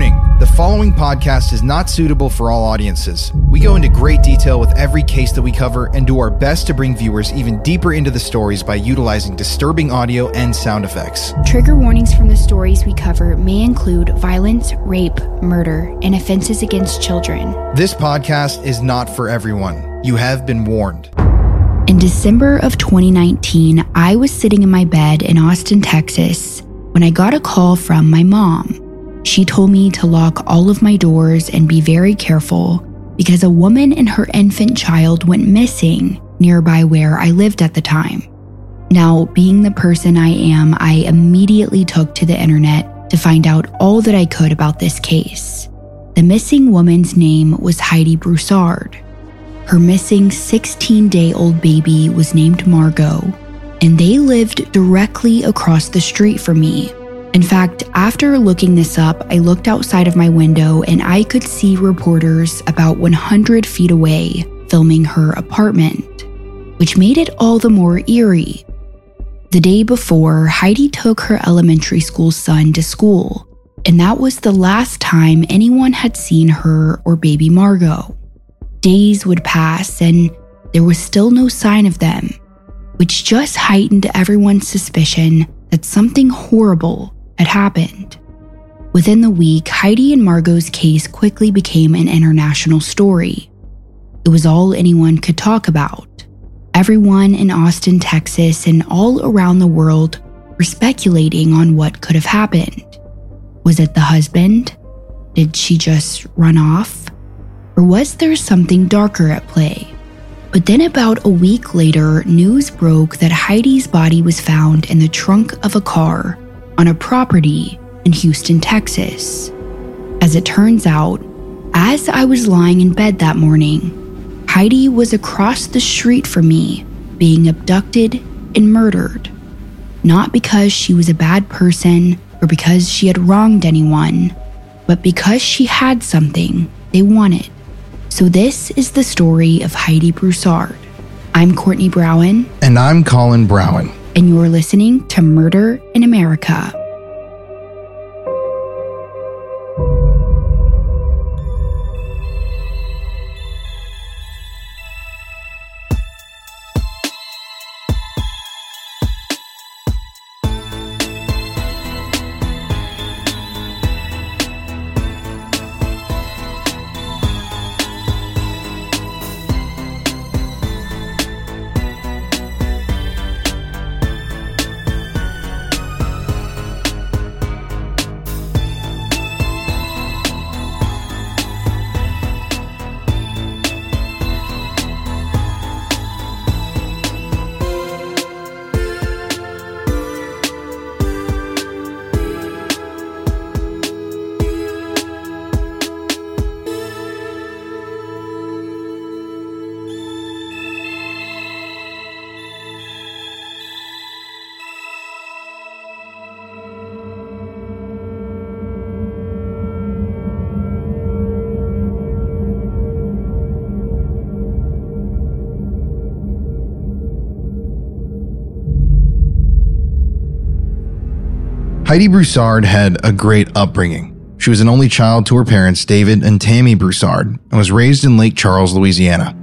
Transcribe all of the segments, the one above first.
Warning the following podcast is not suitable for all audiences. We go into great detail with every case that we cover and do our best to bring viewers even deeper into the stories by utilizing disturbing audio and sound effects. Trigger warnings from the stories we cover may include violence, rape, murder, and offenses against children. This podcast is not for everyone. You have been warned. In December of 2019, I was sitting in my bed in Austin, Texas, when I got a call from my mom. She told me to lock all of my doors and be very careful because a woman and her infant child went missing nearby where I lived at the time. Now, being the person I am, I immediately took to the internet to find out all that I could about this case. The missing woman's name was Heidi Broussard. Her missing 16 day old baby was named Margot, and they lived directly across the street from me in fact, after looking this up, I looked outside of my window and I could see reporters about 100 feet away filming her apartment, which made it all the more eerie. The day before, Heidi took her elementary school son to school, and that was the last time anyone had seen her or baby Margot. Days would pass, and there was still no sign of them, which just heightened everyone's suspicion that something horrible had happened. Within the week, Heidi and Margot's case quickly became an international story. It was all anyone could talk about. Everyone in Austin, Texas, and all around the world were speculating on what could have happened. Was it the husband? Did she just run off? Or was there something darker at play? But then, about a week later, news broke that Heidi's body was found in the trunk of a car on a property in Houston, Texas. As it turns out, as I was lying in bed that morning, Heidi was across the street from me, being abducted and murdered. Not because she was a bad person or because she had wronged anyone, but because she had something they wanted. So, this is the story of Heidi Broussard. I'm Courtney Browen. And I'm Colin Browen and you're listening to Murder in America. Heidi Broussard had a great upbringing. She was an only child to her parents, David and Tammy Broussard, and was raised in Lake Charles, Louisiana.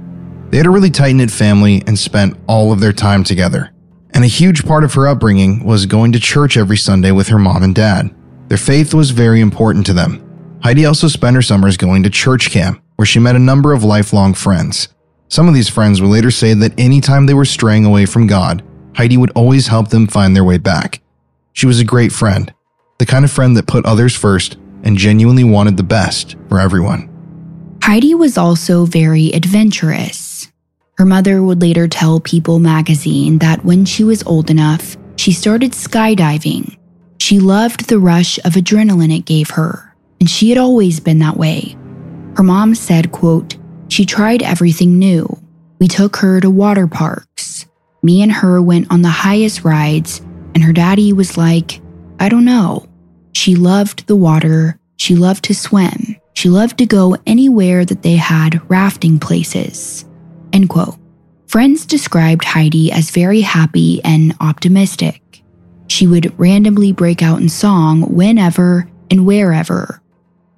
They had a really tight knit family and spent all of their time together. And a huge part of her upbringing was going to church every Sunday with her mom and dad. Their faith was very important to them. Heidi also spent her summers going to church camp, where she met a number of lifelong friends. Some of these friends would later say that anytime they were straying away from God, Heidi would always help them find their way back. She was a great friend, the kind of friend that put others first and genuinely wanted the best for everyone. Heidi was also very adventurous. Her mother would later tell People magazine that when she was old enough, she started skydiving. She loved the rush of adrenaline it gave her, and she had always been that way. Her mom said, quote, she tried everything new. We took her to water parks. Me and her went on the highest rides and her daddy was like, I don't know. She loved the water. She loved to swim. She loved to go anywhere that they had rafting places. End quote. Friends described Heidi as very happy and optimistic. She would randomly break out in song whenever and wherever.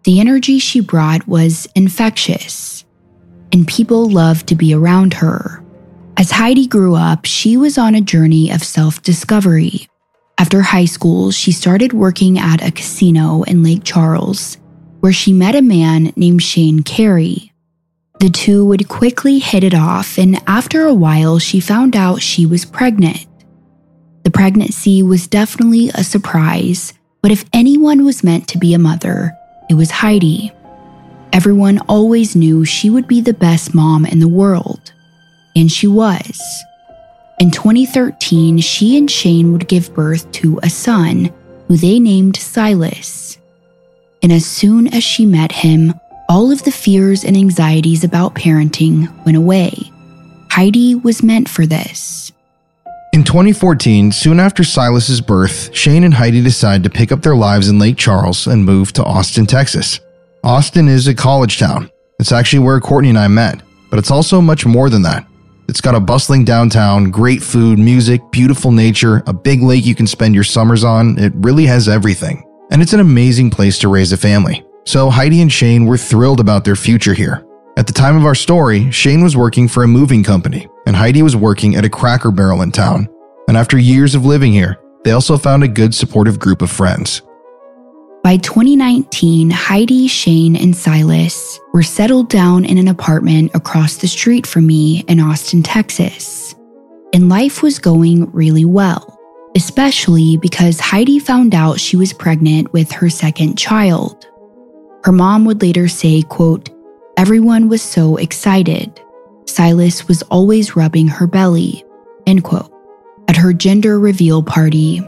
The energy she brought was infectious, and people loved to be around her. As Heidi grew up, she was on a journey of self discovery. After high school, she started working at a casino in Lake Charles, where she met a man named Shane Carey. The two would quickly hit it off, and after a while, she found out she was pregnant. The pregnancy was definitely a surprise, but if anyone was meant to be a mother, it was Heidi. Everyone always knew she would be the best mom in the world. And she was. In 2013, she and Shane would give birth to a son who they named Silas. And as soon as she met him, all of the fears and anxieties about parenting went away. Heidi was meant for this. In 2014, soon after Silas's birth, Shane and Heidi decide to pick up their lives in Lake Charles and move to Austin, Texas. Austin is a college town. It's actually where Courtney and I met, but it's also much more than that. It's got a bustling downtown, great food, music, beautiful nature, a big lake you can spend your summers on. It really has everything. And it's an amazing place to raise a family. So Heidi and Shane were thrilled about their future here. At the time of our story, Shane was working for a moving company, and Heidi was working at a cracker barrel in town. And after years of living here, they also found a good supportive group of friends. By 2019, Heidi, Shane, and Silas were settled down in an apartment across the street from me in Austin, Texas. And life was going really well, especially because Heidi found out she was pregnant with her second child. Her mom would later say, quote, Everyone was so excited. Silas was always rubbing her belly. End quote. At her gender reveal party,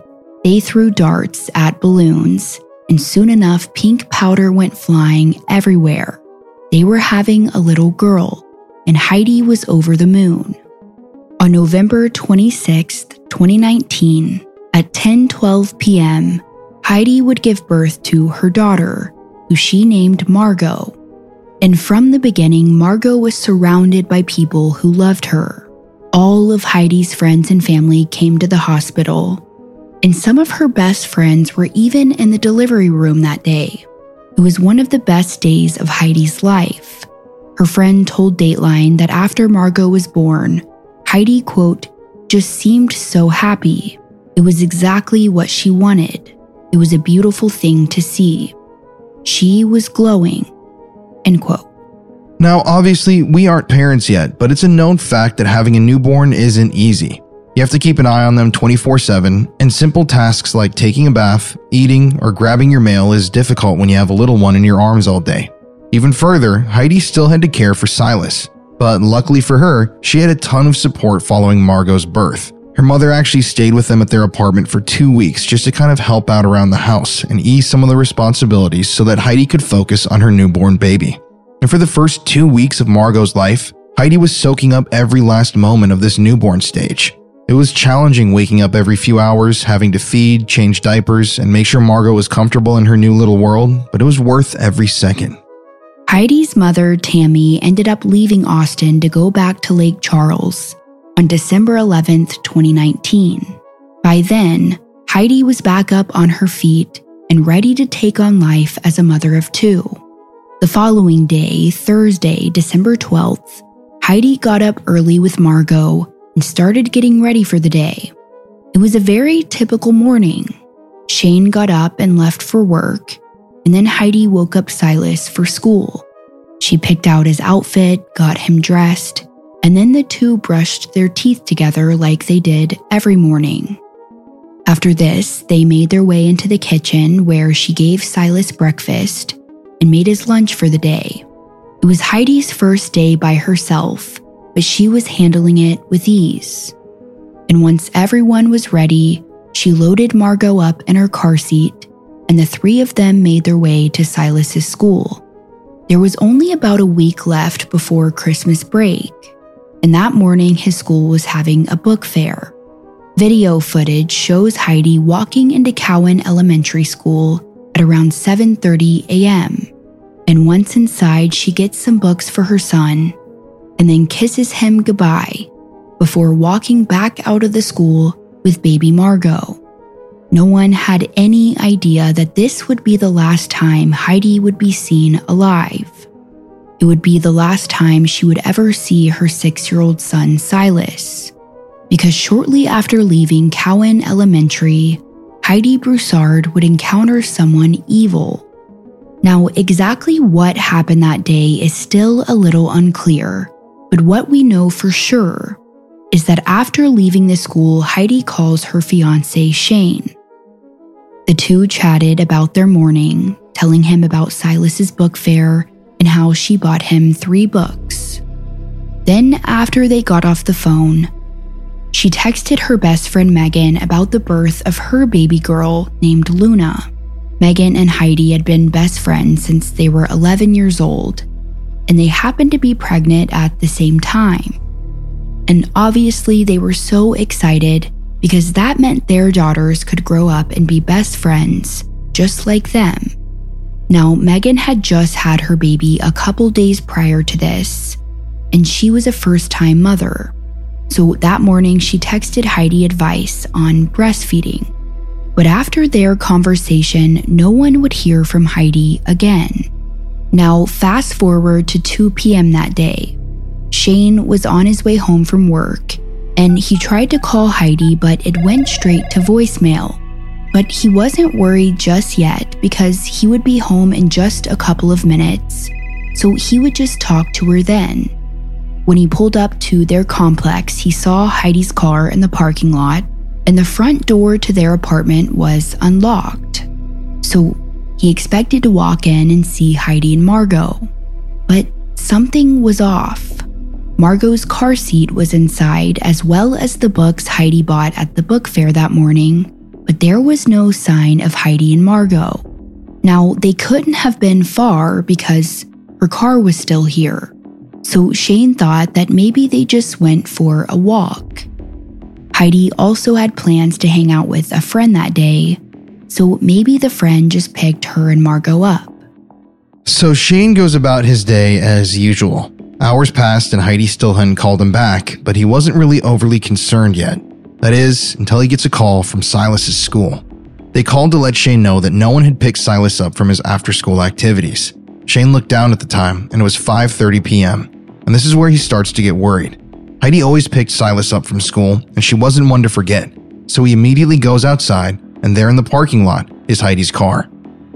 they threw darts at balloons, and soon enough, pink powder went flying everywhere. They were having a little girl, and Heidi was over the moon. On November 26, 2019, at 10:12 p.m., Heidi would give birth to her daughter, who she named Margot. And from the beginning, Margot was surrounded by people who loved her. All of Heidi's friends and family came to the hospital, and some of her best friends were even in the delivery room that day. It was one of the best days of Heidi's life. Her friend told Dateline that after Margot was born, Heidi, quote, just seemed so happy. It was exactly what she wanted. It was a beautiful thing to see. She was glowing End quote. Now, obviously, we aren't parents yet, but it's a known fact that having a newborn isn't easy. You have to keep an eye on them 24 7, and simple tasks like taking a bath, eating, or grabbing your mail is difficult when you have a little one in your arms all day. Even further, Heidi still had to care for Silas, but luckily for her, she had a ton of support following Margot's birth. Her mother actually stayed with them at their apartment for two weeks just to kind of help out around the house and ease some of the responsibilities so that Heidi could focus on her newborn baby. And for the first two weeks of Margot's life, Heidi was soaking up every last moment of this newborn stage. It was challenging waking up every few hours, having to feed, change diapers, and make sure Margot was comfortable in her new little world, but it was worth every second. Heidi's mother, Tammy, ended up leaving Austin to go back to Lake Charles on December 11, 2019. By then, Heidi was back up on her feet and ready to take on life as a mother of two. The following day, Thursday, December 12th, Heidi got up early with Margot and started getting ready for the day. It was a very typical morning. Shane got up and left for work, and then Heidi woke up Silas for school. She picked out his outfit, got him dressed, and then the two brushed their teeth together like they did every morning. After this, they made their way into the kitchen where she gave Silas breakfast and made his lunch for the day. It was Heidi's first day by herself, but she was handling it with ease. And once everyone was ready, she loaded Margot up in her car seat, and the three of them made their way to Silas's school. There was only about a week left before Christmas break, and that morning his school was having a book fair. Video footage shows Heidi walking into Cowan Elementary School at around 7:30 a.m. And once inside, she gets some books for her son and then kisses him goodbye before walking back out of the school with baby Margot. No one had any idea that this would be the last time Heidi would be seen alive. It would be the last time she would ever see her six year old son, Silas. Because shortly after leaving Cowan Elementary, Heidi Broussard would encounter someone evil. Now, exactly what happened that day is still a little unclear, but what we know for sure is that after leaving the school, Heidi calls her fiance Shane. The two chatted about their morning, telling him about Silas's book fair and how she bought him three books. Then, after they got off the phone, she texted her best friend Megan about the birth of her baby girl named Luna. Megan and Heidi had been best friends since they were 11 years old, and they happened to be pregnant at the same time. And obviously, they were so excited because that meant their daughters could grow up and be best friends, just like them. Now, Megan had just had her baby a couple days prior to this, and she was a first time mother. So that morning, she texted Heidi advice on breastfeeding. But after their conversation, no one would hear from Heidi again. Now, fast forward to 2 p.m. that day. Shane was on his way home from work and he tried to call Heidi, but it went straight to voicemail. But he wasn't worried just yet because he would be home in just a couple of minutes, so he would just talk to her then. When he pulled up to their complex, he saw Heidi's car in the parking lot, and the front door to their apartment was unlocked. So he expected to walk in and see Heidi and Margot. But something was off. Margot's car seat was inside, as well as the books Heidi bought at the book fair that morning, but there was no sign of Heidi and Margot. Now, they couldn't have been far because her car was still here. So Shane thought that maybe they just went for a walk. Heidi also had plans to hang out with a friend that day, so maybe the friend just picked her and Margot up. So Shane goes about his day as usual. Hours passed and Heidi still hadn't called him back, but he wasn't really overly concerned yet. That is, until he gets a call from Silas's school. They called to let Shane know that no one had picked Silas up from his after-school activities. Shane looked down at the time and it was 5:30 p.m and this is where he starts to get worried. Heidi always picked Silas up from school, and she wasn't one to forget, so he immediately goes outside, and there in the parking lot is Heidi's car.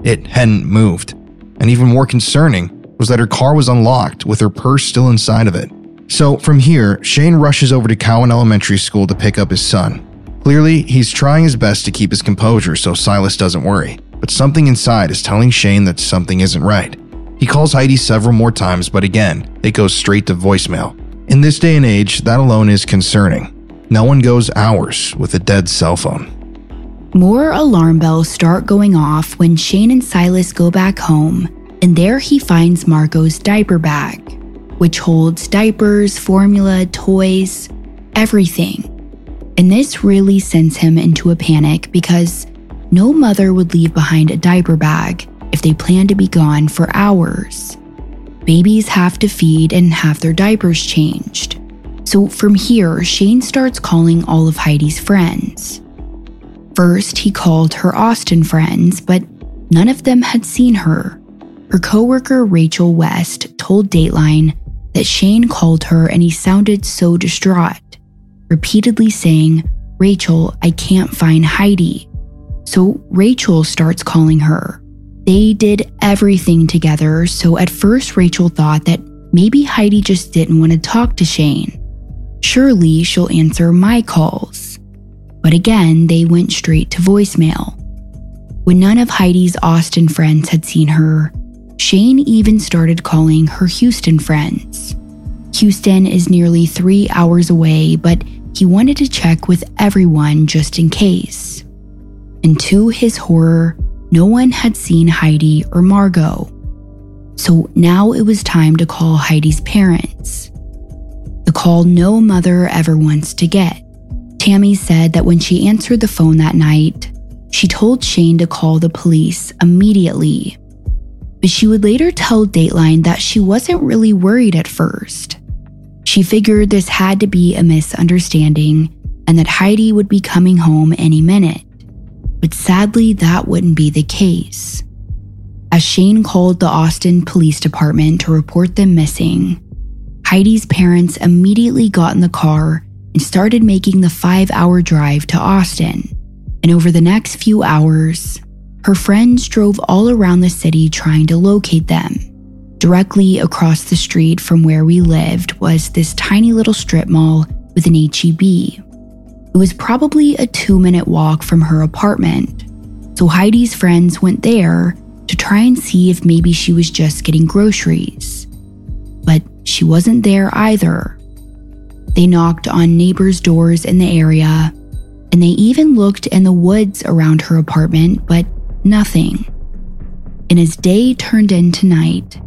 It hadn't moved. And even more concerning was that her car was unlocked with her purse still inside of it. So from here, Shane rushes over to Cowan Elementary School to pick up his son. Clearly, he's trying his best to keep his composure so Silas doesn't worry, but something inside is telling Shane that something isn't right. He calls Heidi several more times, but again, it goes straight to voicemail. In this day and age, that alone is concerning. No one goes hours with a dead cell phone. More alarm bells start going off when Shane and Silas go back home, and there he finds Margot's diaper bag, which holds diapers, formula, toys, everything. And this really sends him into a panic because no mother would leave behind a diaper bag if they plan to be gone for hours. Babies have to feed and have their diapers changed. So from here, Shane starts calling all of Heidi's friends. First, he called her Austin friends, but none of them had seen her. Her coworker Rachel West told Dateline that Shane called her and he sounded so distraught, repeatedly saying, Rachel, I can't find Heidi. So Rachel starts calling her. They did everything together, so at first Rachel thought that maybe Heidi just didn't want to talk to Shane. Surely she'll answer my calls. But again, they went straight to voicemail. When none of Heidi's Austin friends had seen her, Shane even started calling her Houston friends. Houston is nearly three hours away, but he wanted to check with everyone just in case. And to his horror, no one had seen Heidi or Margot. So now it was time to call Heidi's parents. The call no mother ever wants to get. Tammy said that when she answered the phone that night, she told Shane to call the police immediately. But she would later tell Dateline that she wasn't really worried at first. She figured this had to be a misunderstanding and that Heidi would be coming home any minute. but sadly, that wouldn't be the case. As Shane called the Austin Police Department to report them missing, Heidi's parents immediately got in the car and started making the five hour drive to Austin. And over the next few hours, her friends drove all around the city trying to locate them. Directly across the street from where we lived was this tiny little strip mall with an HEB. It was probably a two minute walk from her apartment, so Heidi's friends went there to try and see if maybe she was just getting groceries. But she wasn't there either. They knocked on neighbors' doors in the area, and they even looked in the woods around her apartment, but nothing. And as day turned into night,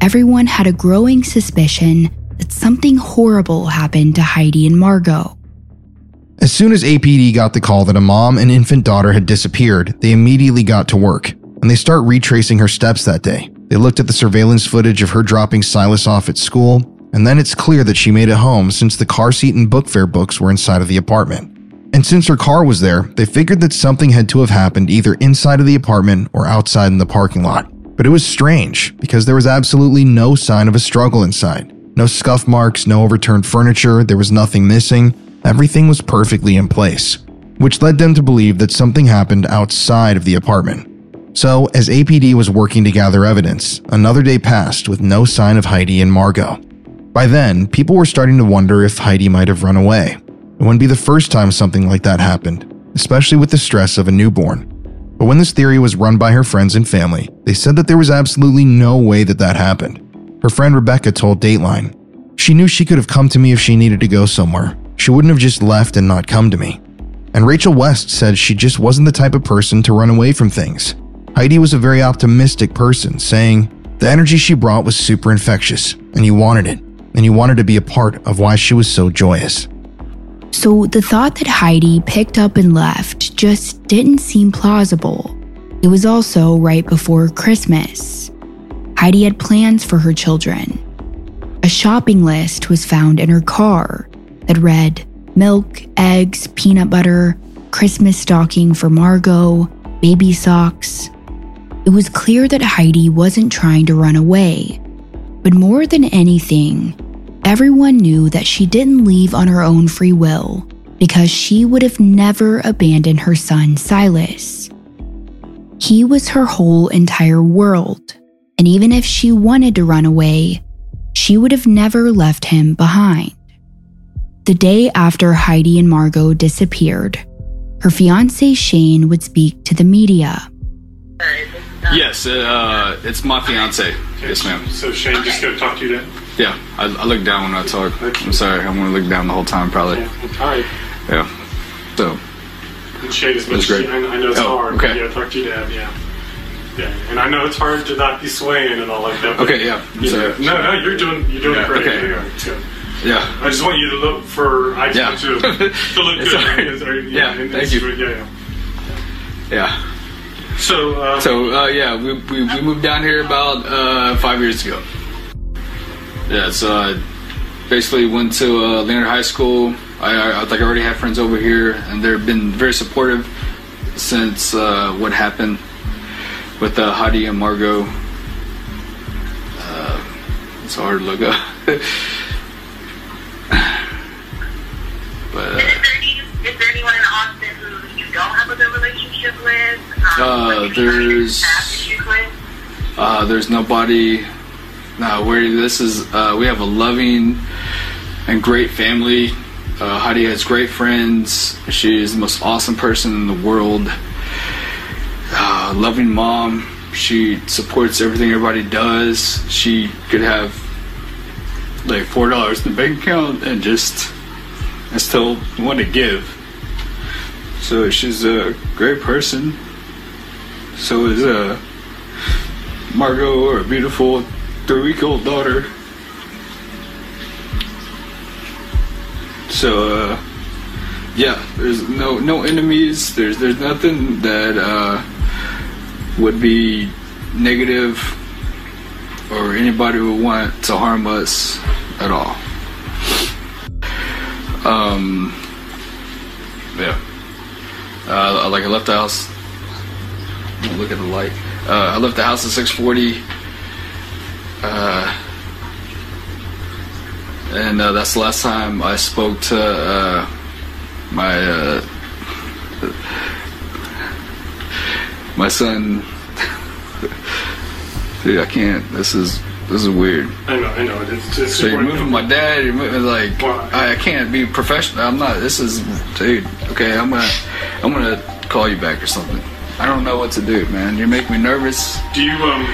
everyone had a growing suspicion that something horrible happened to Heidi and Margot. As soon as APD got the call that a mom and infant daughter had disappeared, they immediately got to work and they start retracing her steps that day. They looked at the surveillance footage of her dropping Silas off at school, and then it's clear that she made it home since the car seat and book fair books were inside of the apartment. And since her car was there, they figured that something had to have happened either inside of the apartment or outside in the parking lot. But it was strange because there was absolutely no sign of a struggle inside. No scuff marks, no overturned furniture, there was nothing missing. Everything was perfectly in place, which led them to believe that something happened outside of the apartment. So, as APD was working to gather evidence, another day passed with no sign of Heidi and Margot. By then, people were starting to wonder if Heidi might have run away. It wouldn't be the first time something like that happened, especially with the stress of a newborn. But when this theory was run by her friends and family, they said that there was absolutely no way that that happened. Her friend Rebecca told Dateline, She knew she could have come to me if she needed to go somewhere. She wouldn't have just left and not come to me. And Rachel West said she just wasn't the type of person to run away from things. Heidi was a very optimistic person, saying, The energy she brought was super infectious, and you wanted it, and you wanted to be a part of why she was so joyous. So the thought that Heidi picked up and left just didn't seem plausible. It was also right before Christmas. Heidi had plans for her children. A shopping list was found in her car that read milk, eggs, peanut butter, Christmas stocking for Margot, baby socks, it was clear that Heidi wasn't trying to run away. But more than anything, everyone knew that she didn't leave on her own free will because she would have never abandoned her son, Silas. He was her whole entire world, and even if she wanted to run away, she would have never left him behind. The day after Heidi and Margot disappeared, her fiance Shane would speak to the media. Yes, uh, it's my fiance. Yes, ma'am. So Shane just gonna talk to you then? Yeah, I, I look down when I talk. I'm sorry, I'm gonna look down the whole time, probably. Yeah. All right. Yeah. So, And Shane, as much great. I, I know it's Oh, hard. okay. Yeah, talk to your dad. Yeah. Yeah, and I know it's hard to not be swaying and all like that. Okay, yeah. You know, Sorry. no, no, you're doing you're doing Yeah, great. okay. Yeah, yeah. I just want you to look for I Yeah. to, to look good. all right. Is- Yeah, in thank you. Yeah, yeah. Yeah. So, uh, So, uh, yeah, we, we, we moved down here about uh, five years ago. Yeah, so I basically went to uh, Leonard High School. I, I, I like I already have friends over here, and they've been very supportive since uh, what happened with uh, Heidi and Margot. Uh, it's hard to look up. but uh, Is there, any, is there anyone in Austin who you don't have a good relationship with? Um, Uh, or maybe not even there's- with? Uh, there's nobody. No, where this is, uh, we have a loving and great family. Uh, Heidi has great friends. She is the most awesome person in the world. Uh, loving mom. She supports everything everybody does. She could have like four dollars in the bank account and just and still want to give. So she's a great person. So is uh Margot, our beautiful three-week-old daughter. So, uh, yeah, there's no no enemies. There's there's nothing that uh, would be negative or anybody would want to harm us at all. Um, yeah. Uh, like I left the house look at the light. Uh, I left the house at 6:40. Uh, and uh, that's the last time I spoke to uh, my uh, my son. Dude, I can't. This is this is weird. I know, I know. It's, it's So you're moving my dad. You're moving like Well, I, I can't be professional. I'm not. This is, dude. Okay, I'm gonna I'm gonna call you back or something. I don't know what to do, man. You make me nervous. Do you um?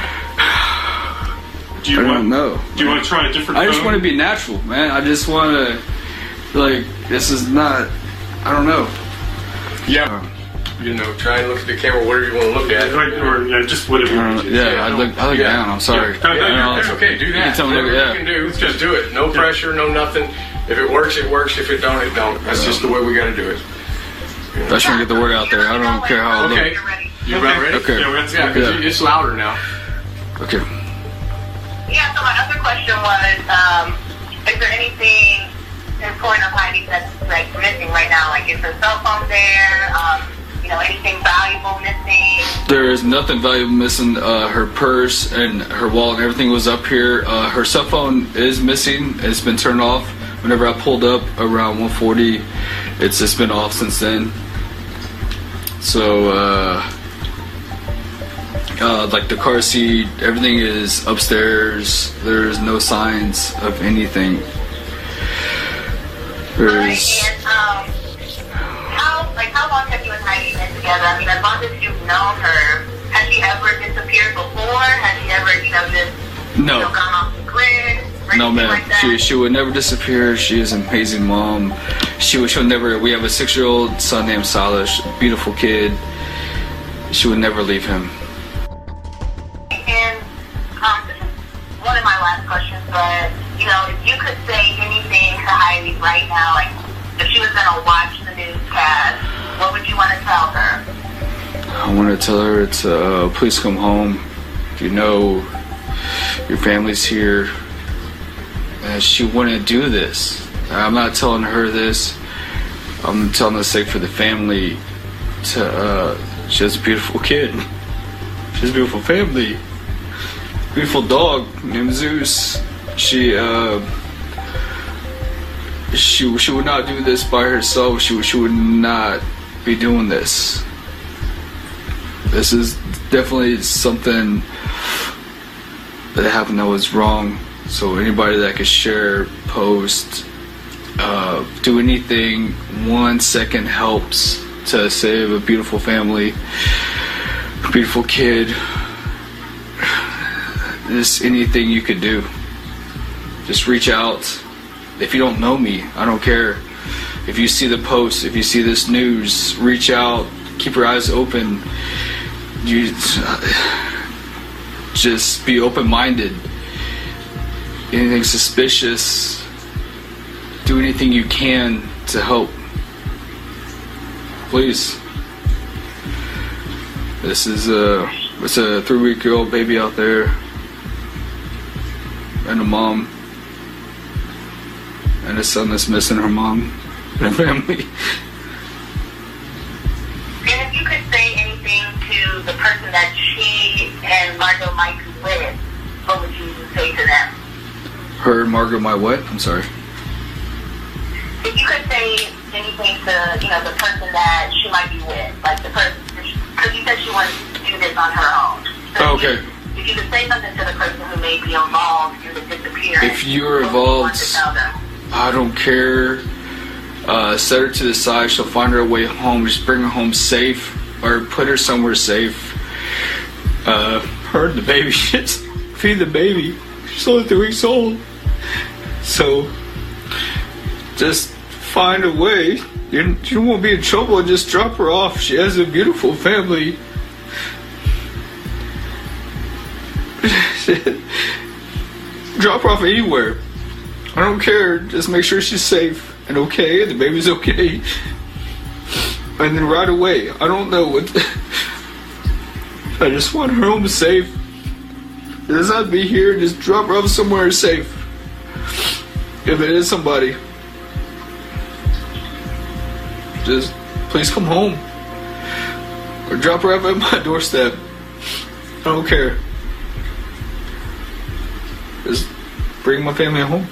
Do you I want? don't know. Do you want to try a different? I just phone? want to be natural, man. I just want to like this is not. I don't know. Yeah. You know, try and look at the camera, whatever you want to look at. Like, or yeah, just whatever. I you want to. Uh, yeah, I look I look Yeah. down. I'm sorry. Yeah. No, no, You know, It's okay, do You that. can tell me, Whatever yeah. you can do, just do it. No pressure, no nothing. If it works, it works. If it don't, it don't. That's just the way we got to do it. I just want to get the word out there. I don't care how I look. Okay. You about ready? Okay. Yeah, that's Yeah, 'cause Yeah. you- it's louder now. Okay. Yeah, so my other question was, um, is there anything important of Heidi that's like missing right now? Like is her cell phone there? Um, you know, anything valuable missing? There is nothing valuable missing. Uh, her purse and her wallet everything was up here. Uh, her cell phone is missing. It's been turned off. Whenever I pulled up around 140, it's just been off since then. So, uh, uh, like the car seat, everything is upstairs. There's no signs of anything. There's and um, how like how long have you and Heidi been together? I mean, as long as you've known her, has she ever disappeared before? Has she ever, you know, just you know, no. gone off the grid? No, man. Like? She she would never disappear. She is an amazing mom. She would she'll never. We have a six year old son named Silas, beautiful kid. She would never leave him. But you know, if you could say anything to Heidi right now, like if she was gonna watch the newscast, what would you want to tell her? I want to tell her to uh, please come home. You know, your family's here. And she wouldn't do this. I'm not telling her this. I'm telling her sake for the family. To uh, she has a beautiful kid. She has a beautiful family. Beautiful dog named Zeus. She uh, she she would not do this by herself. She she would not be doing this. This is definitely something that happened that was wrong. So anybody that could share, post, uh, do anything, one second helps to save a beautiful family, a beautiful kid. Just anything you could do. Just reach out. If you don't know me, I don't care. If you see the post, if you see this news, reach out. Keep your eyes open you just be open-minded anything suspicious do anything you can to help please this is a it's a three-week-old baby out there and a mom and a son that's missing her mom and her family And if you could say anything to the person that she and Margot might be with, what would you say to them? her and margaret my what i'm sorry If you could say anything to, you know, the person that she might be with, like the person, because you said she wanted to do this on her own. So Oh, if you- okay. If you could say something to the person who may be involved in the disappearance, If you're would you I don't care. Uh, set her to the side. She'll find her way home. Just bring her home safe, or put her somewhere safe. Uh, the baby. Feed the baby. She's only three weeks old. So, just find a way. You, you won't be in trouble. Just drop her off. She has a beautiful family. drop her off anywhere. I don't care. Just make sure she's safe and okay, the baby's okay. And then right away, I don't know what. I just want her home safe. Does not be here. Just drop her off somewhere safe. If it is somebody, just please come home. or drop her off at my doorstep. I don't care. Just bring my family home.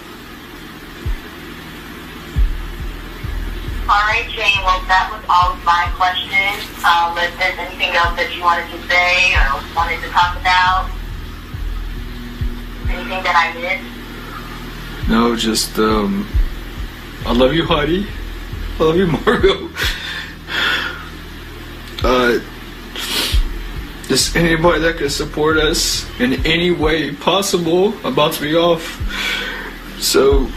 All right, Shane. Well, that was all of my questions. Um, if there's anything else that you wanted to say or wanted to talk about, anything that I missed. No, just um, I love you, Heidi. I love you, Margot. Uh, just anybody that can support us in any way possible. I'm about to be off, so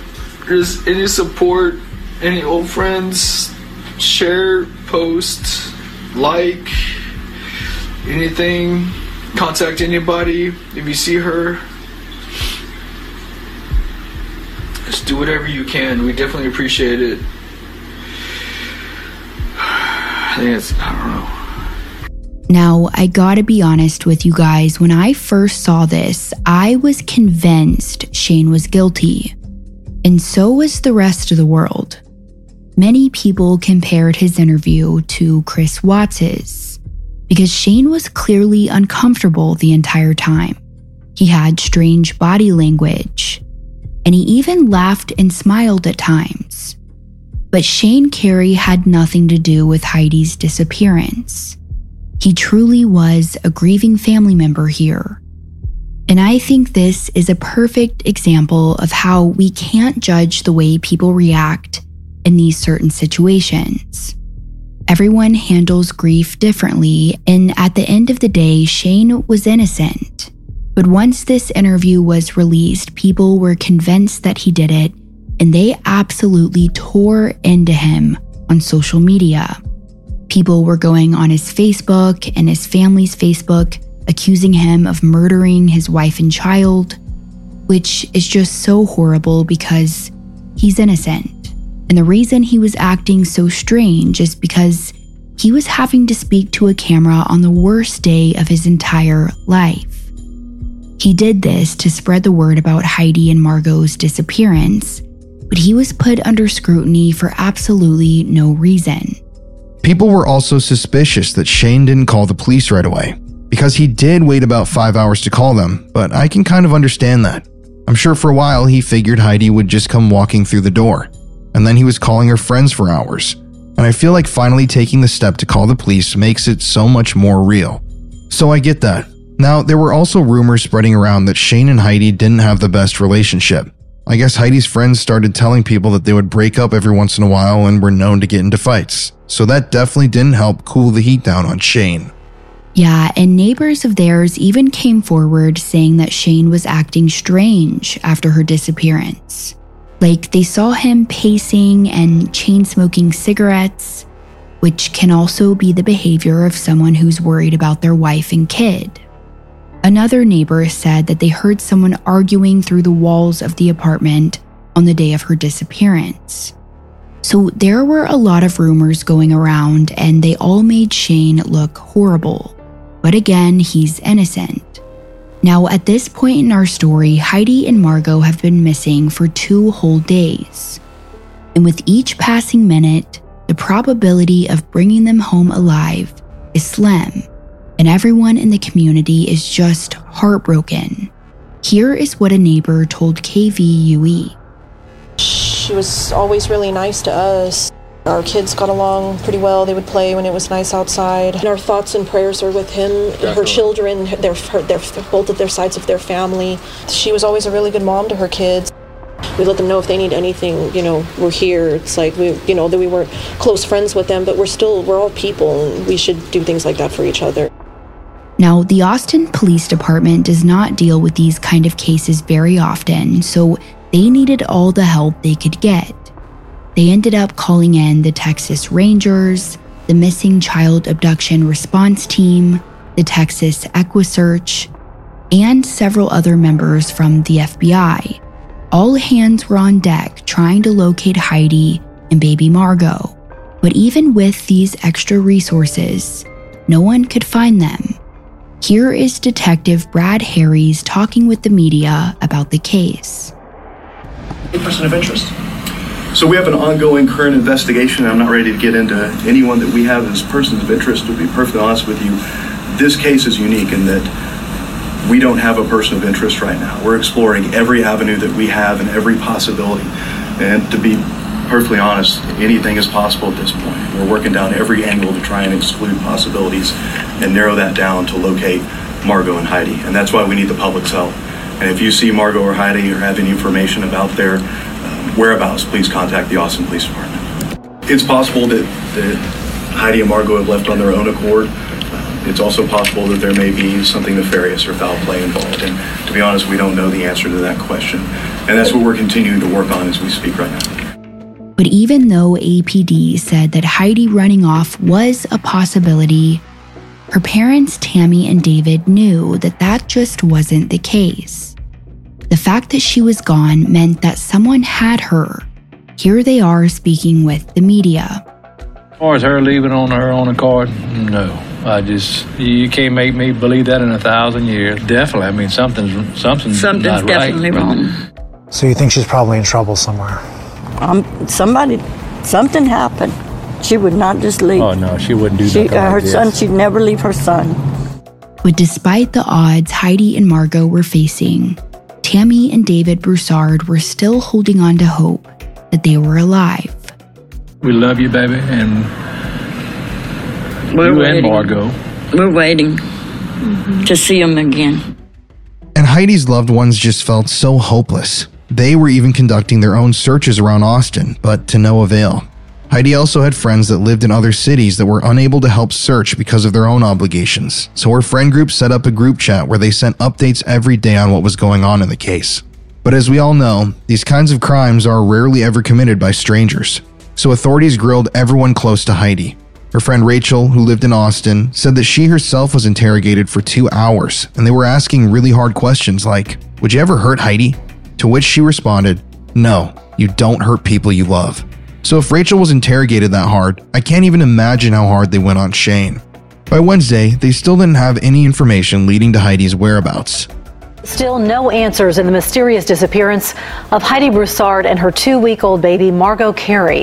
just any support, any old friends, share, post, like, anything. Contact anybody if you see her. Just do whatever you can. We definitely appreciate it. I think it's, I don't know. Now, I gotta be honest with you guys, when I first saw this, I was convinced Shane was guilty. And so was the rest of the world. Many people compared his interview to Chris Watts's because Shane was clearly uncomfortable the entire time. He had strange body language, and he even laughed and smiled at times. But Shane Carey had nothing to do with Heidi's disappearance. He truly was a grieving family member here. And I think this is a perfect example of how we can't judge the way people react in these certain situations. Everyone handles grief differently, and at the end of the day, Shane was innocent. But once this interview was released, people were convinced that he did it, and they absolutely tore into him on social media. People were going on his Facebook and his family's Facebook, accusing him of murdering his wife and child, which is just so horrible because he's innocent. And the reason he was acting so strange is because he was having to speak to a camera on the worst day of his entire life. He did this to spread the word about Heidi and Margot's disappearance, but he was put under scrutiny for absolutely no reason. People were also suspicious that Shane didn't call the police right away, because he did wait about five hours to call them, but I can kind of understand that. I'm sure for a while he figured Heidi would just come walking through the door, and then he was calling her friends for hours. And I feel like finally taking the step to call the police makes it so much more real. So I get that. Now, there were also rumors spreading around that Shane and Heidi didn't have the best relationship. I guess Heidi's friends started telling people that they would break up every once in a while and were known to get into fights. So that definitely didn't help cool the heat down on Shane. Yeah, and neighbors of theirs even came forward saying that Shane was acting strange after her disappearance. Like they saw him pacing and chain smoking cigarettes, which can also be the behavior of someone who's worried about their wife and kid. Another neighbor said that they heard someone arguing through the walls of the apartment on the day of her disappearance. So there were a lot of rumors going around, and they all made Shane look horrible. But again, he's innocent. Now, at this point in our story, Heidi and Margot have been missing for two whole days. And with each passing minute, the probability of bringing them home alive is slim, and everyone in the community is just heartbroken. Here is what a neighbor told KVUE. She was always really nice to us. Our kids got along pretty well. They would play when it was nice outside. And our thoughts and prayers are with him, her children, their, her, their, both of their sides of their family. She was always a really good mom to her kids. We let them know if they need anything, you know, we're here. It's like we, you know, that we weren't close friends with them, but we're still, we're all people, and we should do things like that for each other. Now, the Austin Police Department does not deal with these kind of cases very often, so they needed all the help they could get. They ended up calling in the Texas Rangers, the Missing Child Abduction Response Team, the Texas EquuSearch, and several other members from the FBI. All hands were on deck trying to locate Heidi and baby Margot. But even with these extra resources, no one could find them. Here is Detective Brad Harries talking with the media about the case. A person of interest. So we have an ongoing current investigation. I'm not ready to get into anyone that we have as persons of interest. To be perfectly honest with you, this case is unique in that we don't have a person of interest right now. We're exploring every avenue that we have and every possibility. And to be perfectly honest, anything is possible at this point. We're working down every angle to try and exclude possibilities and narrow that down to locate Margot and Heidi. And that's why we need the public's help. And if you see Margot or Heidi or have any information about their whereabouts, please contact the Austin Police Department. It's possible that, that Heidi and Margot have left on their own accord. Uh, it's also possible that there may be something nefarious or foul play involved. And to be honest, we don't know the answer to that question. And that's what we're continuing to work on as we speak right now. But even though APD said that Heidi running off was a possibility, her parents, Tammy and David, knew that that just wasn't the case. The fact that she was gone meant that someone had her. Here they are speaking with the media. As far as her leaving on her own accord, no. I just you can't make me believe that in a thousand years. Definitely, I mean something's something's, something's not definitely right. wrong. So you think she's probably in trouble somewhere? Um, somebody, something happened. She would not just leave. Oh no, she wouldn't do She, nothing uh, her like this. son, she'd never leave her son. But despite the odds Heidi and Margot were facing, Tammy and David Broussard were still holding on to hope that they were alive. We love you, baby, and We're you waiting. and Margot. We're waiting mm-hmm. to see them again. And Heidi's loved ones just felt so hopeless. They were even conducting their own searches around Austin, but to no avail. Heidi also had friends that lived in other cities that were unable to help search because of their own obligations, so her friend group set up a group chat where they sent updates every day on what was going on in the case. But as we all know, these kinds of crimes are rarely ever committed by strangers, so authorities grilled everyone close to Heidi. Her friend Rachel, who lived in Austin, said that she herself was interrogated for two hours, and they were asking really hard questions like, Would you ever hurt Heidi? To which she responded, No, you don't hurt people you love. So if Rachel was interrogated that hard, I can't even imagine how hard they went on Shane. By Wednesday, they still didn't have any information leading to Heidi's whereabouts. Still no answers in the mysterious disappearance of Heidi Broussard and her two week old baby, Margot Carey.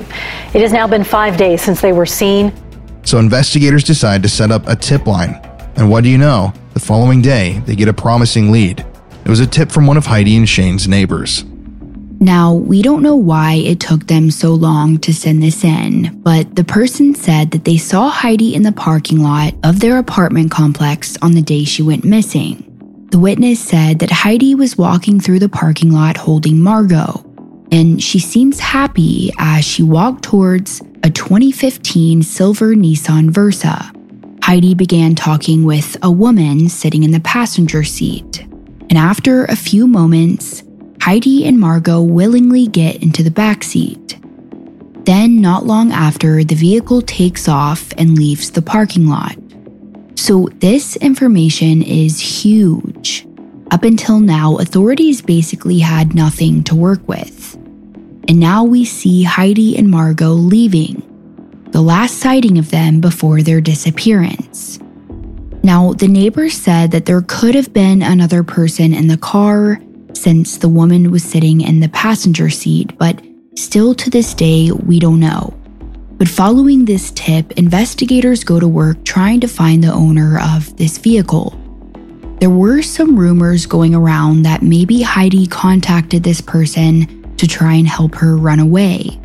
It has now been five days since they were seen. So investigators decide to set up a tip line. And what do you know? The following day, they get a promising lead. It was a tip from one of Heidi and Shane's neighbors. Now, we don't know why it took them so long to send this in, but the person said that they saw Heidi in the parking lot of their apartment complex on the day she went missing. The witness said that Heidi was walking through the parking lot holding Margot, and she seems happy as she walked towards a 2015 silver Nissan Versa. Heidi began talking with a woman sitting in the passenger seat, and after a few moments, Heidi and Margot willingly get into the back seat. Then, not long after, the vehicle takes off and leaves the parking lot. So, this information is huge. Up until now, authorities basically had nothing to work with. And now we see Heidi and Margot leaving, the last sighting of them before their disappearance. Now, the neighbors said that there could have been another person in the car since the woman was sitting in the passenger seat, but still to this day, we don't know. But following this tip, investigators go to work trying to find the owner of this vehicle. There were some rumors going around that maybe Heidi contacted this person to try and help her run away.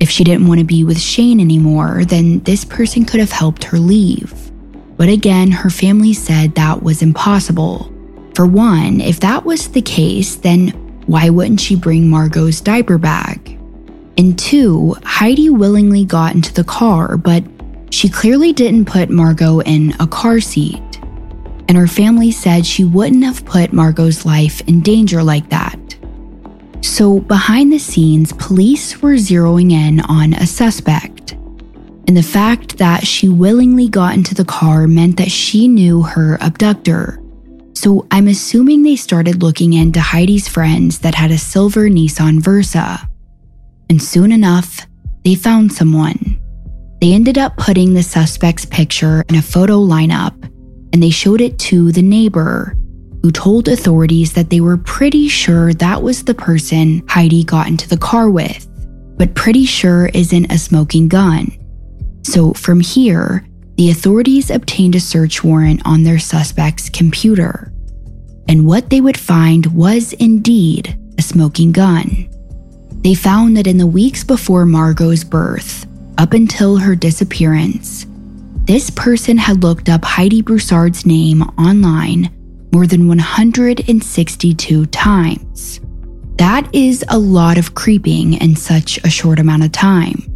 If she didn't want to be with Shane anymore, then this person could have helped her leave. But again, her family said that was impossible. For one, if that was the case, then why wouldn't she bring Margot's diaper bag? And two, Heidi willingly got into the car, but she clearly didn't put Margot in a car seat. And her family said she wouldn't have put Margot's life in danger like that. So, behind the scenes, police were zeroing in on a suspect. And the fact that she willingly got into the car meant that she knew her abductor. So I'm assuming they started looking into Heidi's friends that had a silver Nissan Versa. And soon enough, they found someone. They ended up putting the suspect's picture in a photo lineup and they showed it to the neighbor, who told authorities that they were pretty sure that was the person Heidi got into the car with. but pretty sure isn't a smoking gun. So from here, the authorities obtained a search warrant on their suspect's computer. And what they would find was indeed a smoking gun. They found that in the weeks before Margot's birth, up until her disappearance, this person had looked up Heidi Broussard's name online more than 162 times. That is a lot of creeping in such a short amount of time.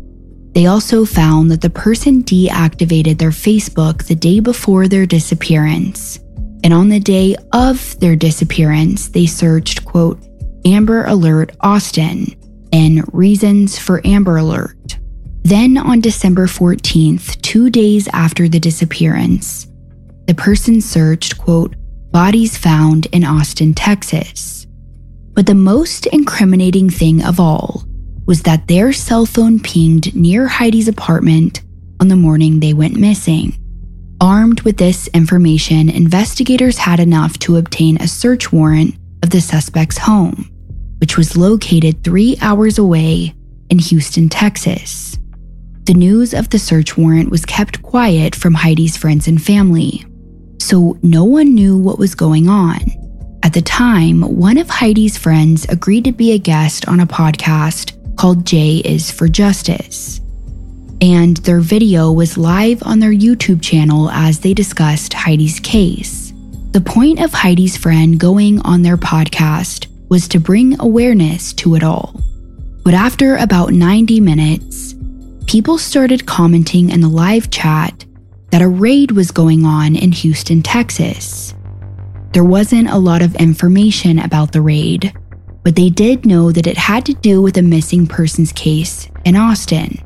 They also found that the person deactivated their Facebook the day before their disappearance. And on the day of their disappearance, they searched, quote, Amber Alert Austin and reasons for Amber Alert. Then on December 14th, two days after the disappearance, the person searched, quote, bodies found in Austin, Texas. But the most incriminating thing of all was that their cell phone pinged near Heidi's apartment on the morning they went missing. Armed with this information, investigators had enough to obtain a search warrant of the suspect's home, which was located three hours away in Houston, Texas. The news of the search warrant was kept quiet from Heidi's friends and family, so no one knew what was going on. At the time, one of Heidi's friends agreed to be a guest on a podcast called J is for Justice. And their video was live on their YouTube channel as they discussed Heidi's case. The point of Heidi's friend going on their podcast was to bring awareness to it all. But after about 90 minutes, people started commenting in the live chat that a raid was going on in Houston, Texas. There wasn't a lot of information about the raid, but they did know that it had to do with a missing persons case in Austin.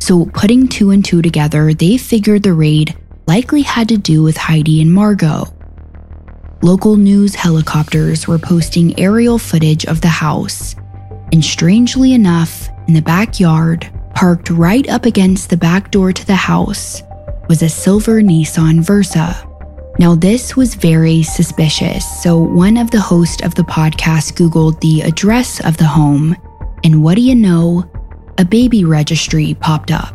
So, putting two and two together, they figured the raid likely had to do with Heidi and Margot. Local news helicopters were posting aerial footage of the house, and strangely enough, in the backyard, parked right up against the back door to the house, was a silver Nissan Versa. Now, this was very suspicious, so one of the hosts of the podcast Googled the address of the home, and what do you know? A baby registry popped up.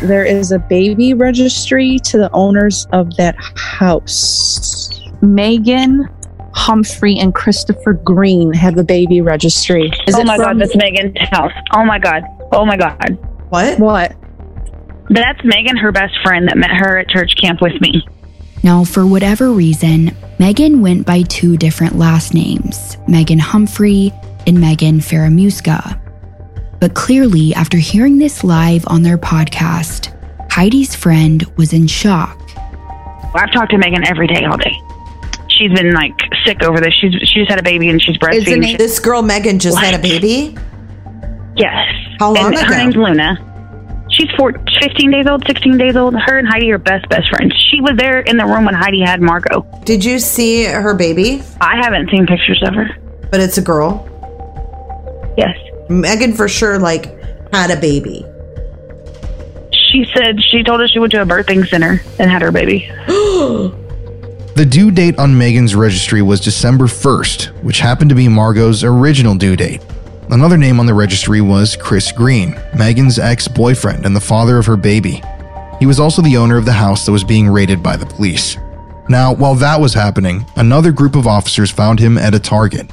There is a baby registry to the owners of that house. Megan Humphrey and Christopher Green have a baby registry. oh my god, that's Megan's house. Oh my god. Oh my god. What? What? That's Megan, her best friend that met her at church camp with me. Now, for whatever reason, Megan went by two different last names Megan Humphrey and Megan Fieramusca. But clearly, after hearing this live on their podcast, Heidi's friend was in shock. I've talked to Megan every day, all day. She's been like sick over this. She's she just had a baby and she's breastfeeding. Isn't this girl Megan just What? had a baby? Yes. How long and ago? Her name's Luna. She's four, 15 days old, 16 days old. Her and Heidi are best best friends. She was there in the room when Heidi had Margot. Did you see her baby? I haven't seen pictures of her. But it's a girl. Yes. Megan for sure like had a baby. She said she told us she went to a birthing center and had her baby. The due date on Megan's registry was December 1st, which happened to be Margot's original due date. Another name on the registry was Chris Green, Megan's ex boyfriend and the father of her baby. He was also the owner of the house that was being raided by the police. Now, while that was happening, another group of officers found him at a Target.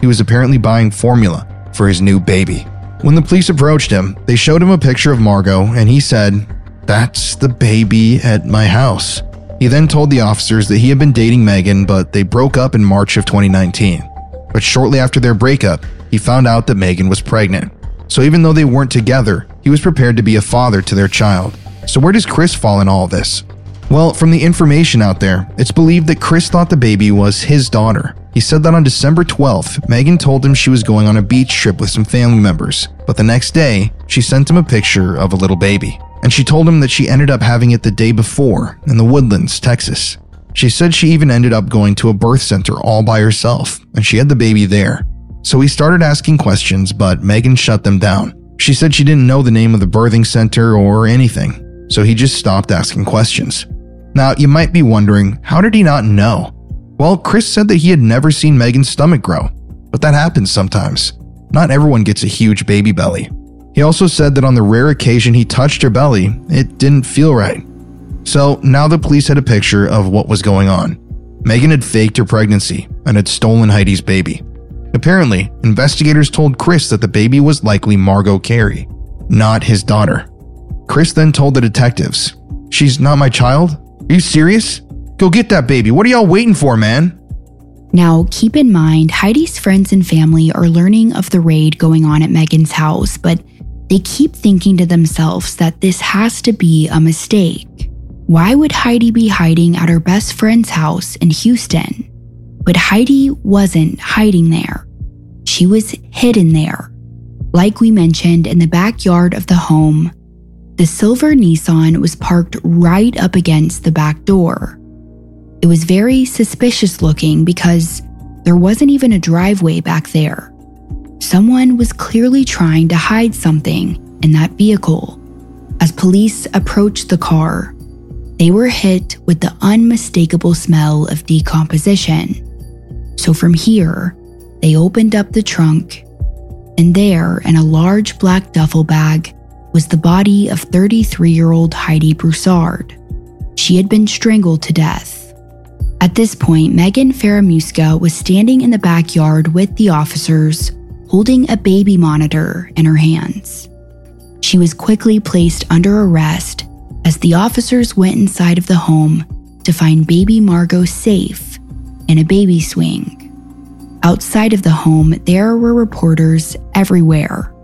He was apparently buying formula for his new baby. When the police approached him, they showed him a picture of Margot and he said, That's the baby at my house. He then told the officers that he had been dating Megan, but they broke up in March of 2019. But shortly after their breakup, he found out that Megan was pregnant. So even though they weren't together, he was prepared to be a father to their child. So where does Chris fall in all this? Well, from the information out there, it's believed that Chris thought the baby was his daughter. He said that on December 12th, Megan told him she was going on a beach trip with some family members, but the next day, she sent him a picture of a little baby. And she told him that she ended up having it the day before in the Woodlands, Texas. She said she even ended up going to a birth center all by herself, and she had the baby there. So he started asking questions, but Megan shut them down. She said she didn't know the name of the birthing center or anything, so he just stopped asking questions. Now, you might be wondering, how did he not know? Well, Chris said that he had never seen Megan's stomach grow, but that happens sometimes. Not everyone gets a huge baby belly. He also said that on the rare occasion he touched her belly, it didn't feel right. So now the police had a picture of what was going on. Megan had faked her pregnancy and had stolen Heidi's baby. Apparently, investigators told Chris that the baby was likely Margot Carey, not his daughter. Chris then told the detectives, She's not my child? Are you serious? Go get that baby. What are y'all waiting for, man? Now, keep in mind, Heidi's friends and family are learning of the raid going on at Megan's house, but they keep thinking to themselves that this has to be a mistake. Why would Heidi be hiding at her best friend's house in Houston? But Heidi wasn't hiding there. She was hidden there. Like we mentioned, in the backyard of the home, the silver Nissan was parked right up against the back door. It was very suspicious looking because there wasn't even a driveway back there. Someone was clearly trying to hide something in that vehicle. As police approached the car, they were hit with the unmistakable smell of decomposition. So from here, they opened up the trunk, and there, in a large black duffel bag, was the body of 33 year old Heidi Broussard. She had been strangled to death. At this point, Megan Fieramusca was standing in the backyard with the officers, holding a baby monitor in her hands. She was quickly placed under arrest as the officers went inside of the home to find baby Margot safe in a baby swing. Outside of the home, there were reporters everywhere,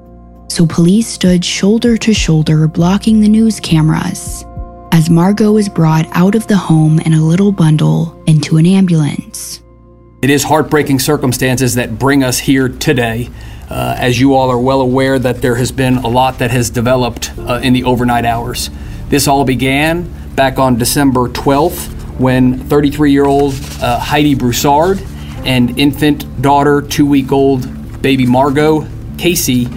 so police stood shoulder to shoulder blocking the news cameras as Margot was brought out of the home in a little bundle into an ambulance. It is heartbreaking circumstances that bring us here today. Uh, as you all are well aware, that there has been a lot that has developed uh, in the overnight hours. This all began back on December 12th when 33 year old uh, Heidi Broussard and infant daughter, two week old baby Margot Casey,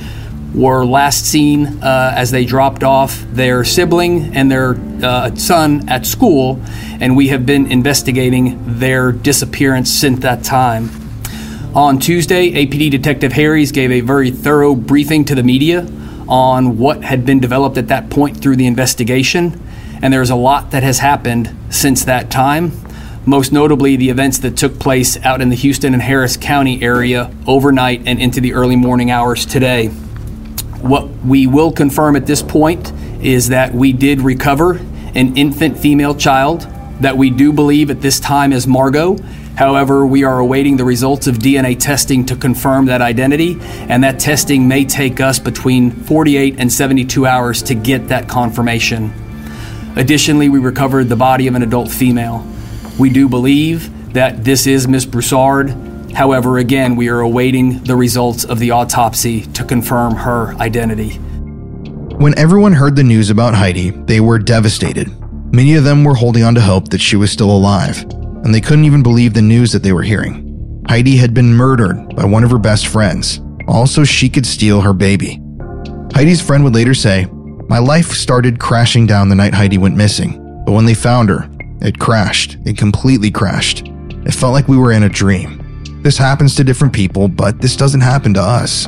were last seen uh, as they dropped off their sibling and their uh, son at school, and we have been investigating their disappearance since that time. On Tuesday, APD Detective Harries gave a very thorough briefing to the media on what had been developed at that point through the investigation, and there's a lot that has happened since that time. Most notably, the events that took place out in the Houston and Harris County area overnight and into the early morning hours today. What we will confirm at this point is that we did recover an infant female child that we do believe at this time is Margot. However, we are awaiting the results of DNA testing to confirm that identity, and that testing may take us between 48 and 72 hours to get that confirmation. Additionally, we recovered the body of an adult female. We do believe that this is Miss Broussard. However, again, we are awaiting the results of the autopsy to confirm her identity. When everyone heard the news about Heidi, they were devastated. Many of them were holding on to hope that she was still alive, and they couldn't even believe the news that they were hearing. Heidi had been murdered by one of her best friends, also, she could steal her baby. Heidi's friend would later say, My life started crashing down the night Heidi went missing, but when they found her, it crashed. It completely crashed. It felt like we were in a dream. This happens to different people, but this doesn't happen to us.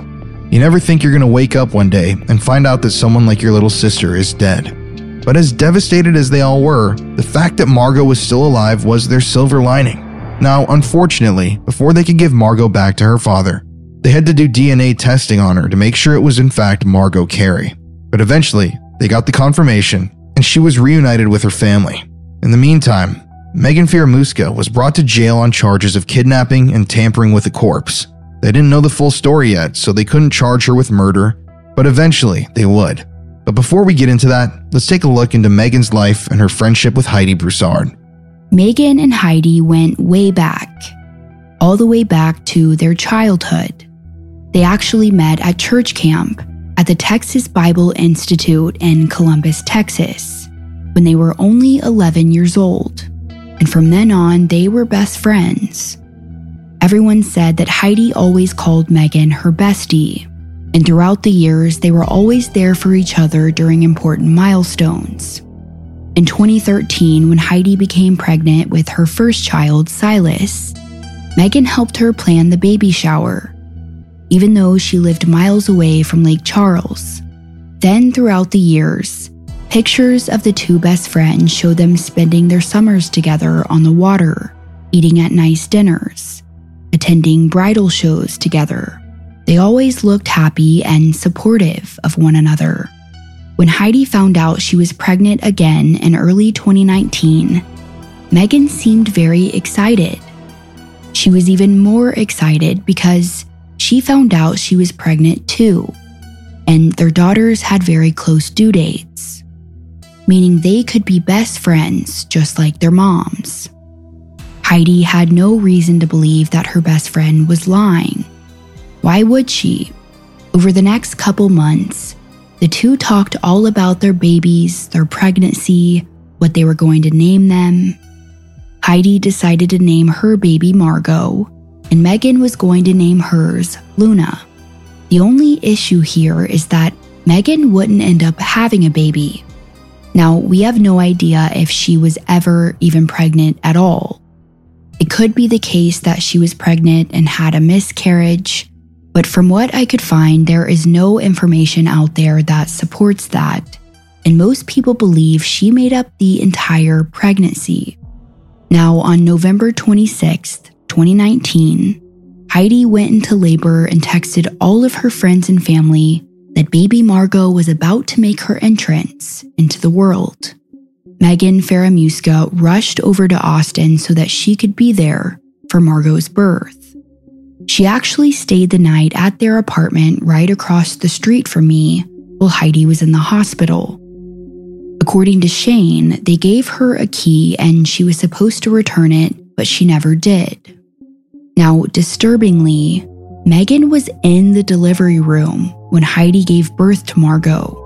You never think you're going to wake up one day and find out that someone like your little sister is dead. But as devastated as they all were, the fact that Margot was still alive was their silver lining. Now, unfortunately, before they could give Margot back to her father, they had to do DNA testing on her to make sure it was in fact Margot Carey. But eventually, they got the confirmation, and she was reunited with her family. In the meantime, Megan Fieramusca was brought to jail on charges of kidnapping and tampering with a corpse. They didn't know the full story yet, so they couldn't charge her with murder, but eventually they would. But before we get into that, let's take a look into Megan's life and her friendship with Heidi Broussard. Megan and Heidi went way back, all the way back to their childhood. They actually met at church camp at the Texas Bible Institute in Columbus, Texas, when they were only 11 years old. And from then on, they were best friends. Everyone said that Heidi always called Megan her bestie, and throughout the years, they were always there for each other during important milestones. In 2013, when Heidi became pregnant with her first child, Silas, Megan helped her plan the baby shower, even though she lived miles away from Lake Charles. Then, throughout the years, pictures of the two best friends show them spending their summers together on the water, eating at nice dinners, attending bridal shows together. They always looked happy and supportive of one another. When Heidi found out she was pregnant again in early 2019, Megan seemed very excited. She was even more excited because she found out she was pregnant too, and their daughters had very close due dates, meaning they could be best friends just like their moms. Heidi had no reason to believe that her best friend was lying. Why would she? Over the next couple months, the two talked all about their babies, their pregnancy, what they were going to name them. Heidi decided to name her baby Margot, and Megan was going to name hers Luna. The only issue here is that Megan wouldn't end up having a baby. Now, we have no idea if she was ever even pregnant at all. It could be the case that she was pregnant and had a miscarriage, but from what I could find, there is no information out there that supports that, and most people believe she made up the entire pregnancy. Now, on November 26th, 2019, Heidi went into labor and texted all of her friends and family that baby Margot was about to make her entrance into the world. Megan Fieramusca rushed over to Austin so that she could be there for Margot's birth. She actually stayed the night at their apartment right across the street from me while Heidi was in the hospital. According to Shane, they gave her a key and she was supposed to return it, but she never did. Now, disturbingly, Megan was in the delivery room when Heidi gave birth to Margot.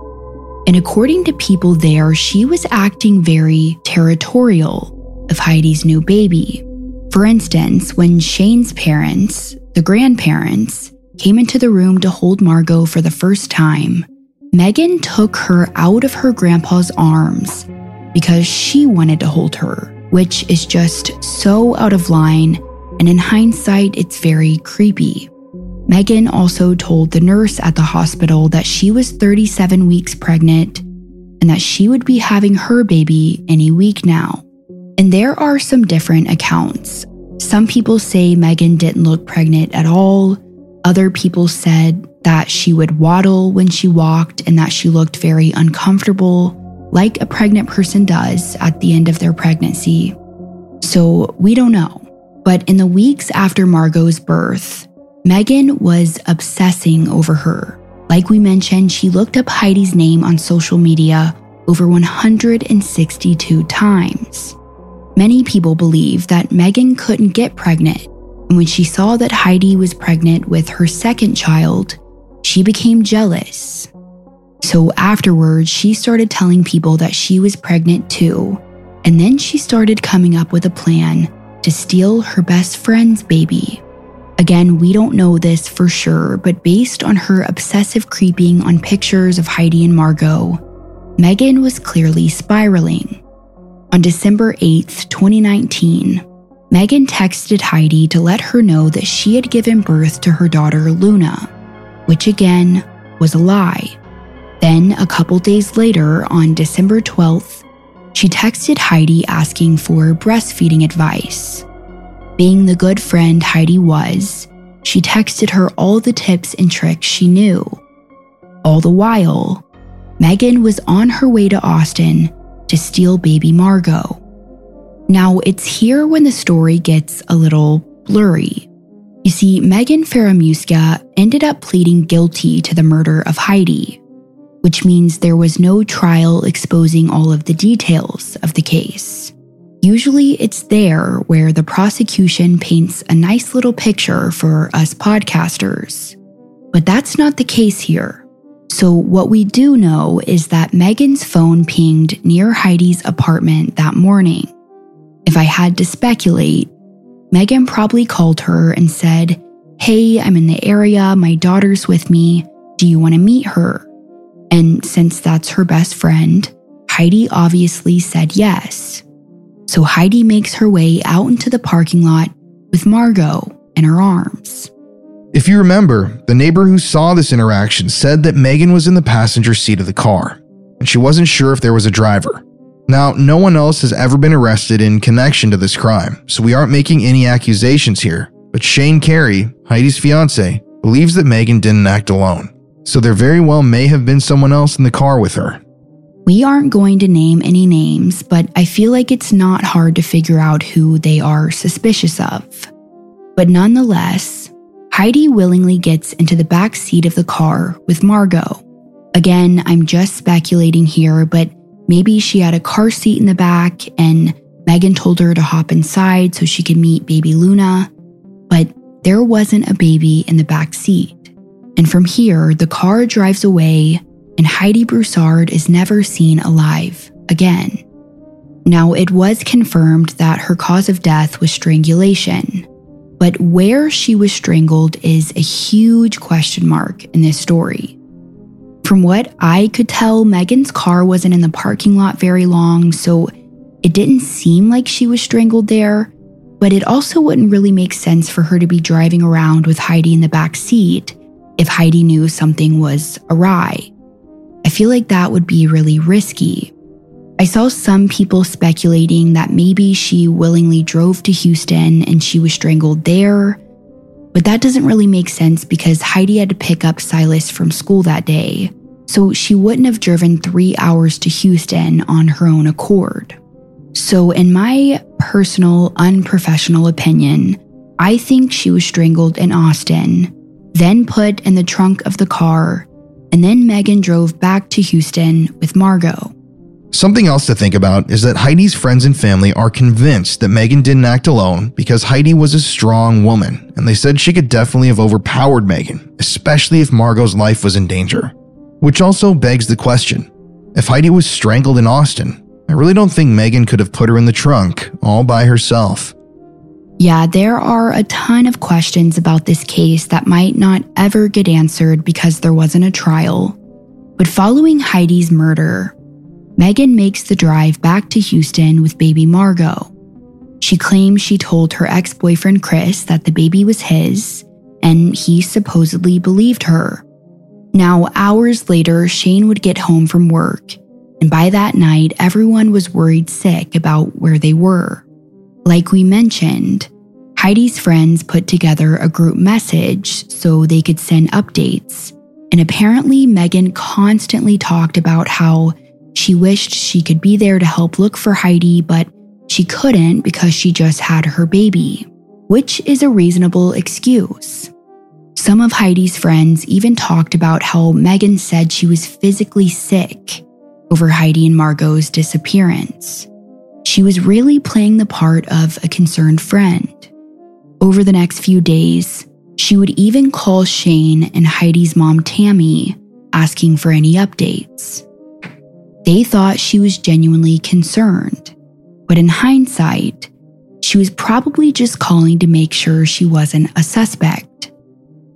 And according to people there, she was acting very territorial of Heidi's new baby. For instance, when Shane's parents, the grandparents, came into the room to hold Margot for the first time, Megan took her out of her grandpa's arms because she wanted to hold her, which is just so out of line, and in hindsight, it's very creepy. Megan also told the nurse at the hospital that she was 37 weeks pregnant and that she would be having her baby any week now. And there are some different accounts. Some people say Megan didn't look pregnant at all. Other people said that she would waddle when she walked and that she looked very uncomfortable, like a pregnant person does at the end of their pregnancy. So we don't know. But in the weeks after Margot's birth, Megan was obsessing over her. Like we mentioned, she looked up Heidi's name on social media over 162 times. Many people believe that Megan couldn't get pregnant, and when she saw that Heidi was pregnant with her second child, she became jealous. So afterwards, she started telling people that she was pregnant too, and then she started coming up with a plan to steal her best friend's baby. Again, we don't know this for sure, but based on her obsessive creeping on pictures of Heidi and Margot, Megan was clearly spiraling. On December 8th, 2019, Megan texted Heidi to let her know that she had given birth to her daughter Luna, which again was a lie. Then, a couple days later, on December 12th, she texted Heidi asking for breastfeeding advice. Being the good friend Heidi was, she texted her all the tips and tricks she knew. All the while, Megan was on her way to Austin to steal baby Margot. Now, it's here when the story gets a little blurry. You see, Megan Fieramusca ended up pleading guilty to the murder of Heidi, which means there was no trial exposing all of the details of the case. Usually, it's there where the prosecution paints a nice little picture for us podcasters. But that's not the case here. So, what we do know is that Megan's phone pinged near Heidi's apartment that morning. If I had to speculate, Megan probably called her and said, Hey, I'm in the area, my daughter's with me. Do you want to meet her? And since that's her best friend, Heidi obviously said yes. So Heidi makes her way out into the parking lot with Margot in her arms. If you remember, the neighbor who saw this interaction said that Megan was in the passenger seat of the car, and she wasn't sure if there was a driver. Now, no one else has ever been arrested in connection to this crime, so we aren't making any accusations here. But Shane Carey, Heidi's fiance, believes that Megan didn't act alone, so there very well may have been someone else in the car with her. We aren't going to name any names, but I feel like it's not hard to figure out who they are suspicious of. But nonetheless, Heidi willingly gets into the back seat of the car with Margot. Again, I'm just speculating here, but maybe she had a car seat in the back and Megan told her to hop inside so she could meet baby Luna. But there wasn't a baby in the back seat. And from here, the car drives away and Heidi Broussard is never seen alive again. Now, it was confirmed that her cause of death was strangulation, but where she was strangled is a huge question mark in this story. From what I could tell, Megan's car wasn't in the parking lot very long, so it didn't seem like she was strangled there, but it also wouldn't really make sense for her to be driving around with Heidi in the back seat if Heidi knew something was awry. I feel like that would be really risky. I saw some people speculating that maybe she willingly drove to Houston and she was strangled there, but that doesn't really make sense because Heidi had to pick up Silas from school that day, so she wouldn't have driven three hours to Houston on her own accord. So, in my personal, unprofessional opinion, I think she was strangled in Austin, then put in the trunk of the car, and then Megan drove back to Houston with Margot. Something else to think about is that Heidi's friends and family are convinced that Megan didn't act alone because Heidi was a strong woman, and they said she could definitely have overpowered Megan, especially if Margot's life was in danger. Which also begs the question if Heidi was strangled in Austin, I really don't think Megan could have put her in the trunk all by herself. Yeah, there are a ton of questions about this case that might not ever get answered because there wasn't a trial. But following Heidi's murder, Megan makes the drive back to Houston with baby Margot. She claims she told her ex boyfriend Chris that the baby was his, and he supposedly believed her. Now, hours later, Shane would get home from work, and by that night, everyone was worried sick about where they were. Like we mentioned, Heidi's friends put together a group message so they could send updates. And apparently, Megan constantly talked about how she wished she could be there to help look for Heidi, but she couldn't because she just had her baby, which is a reasonable excuse. Some of Heidi's friends even talked about how Megan said she was physically sick over Heidi and Margot's disappearance. She was really playing the part of a concerned friend. Over the next few days, she would even call Shane and Heidi's mom, Tammy, asking for any updates. They thought she was genuinely concerned, but in hindsight, she was probably just calling to make sure she wasn't a suspect.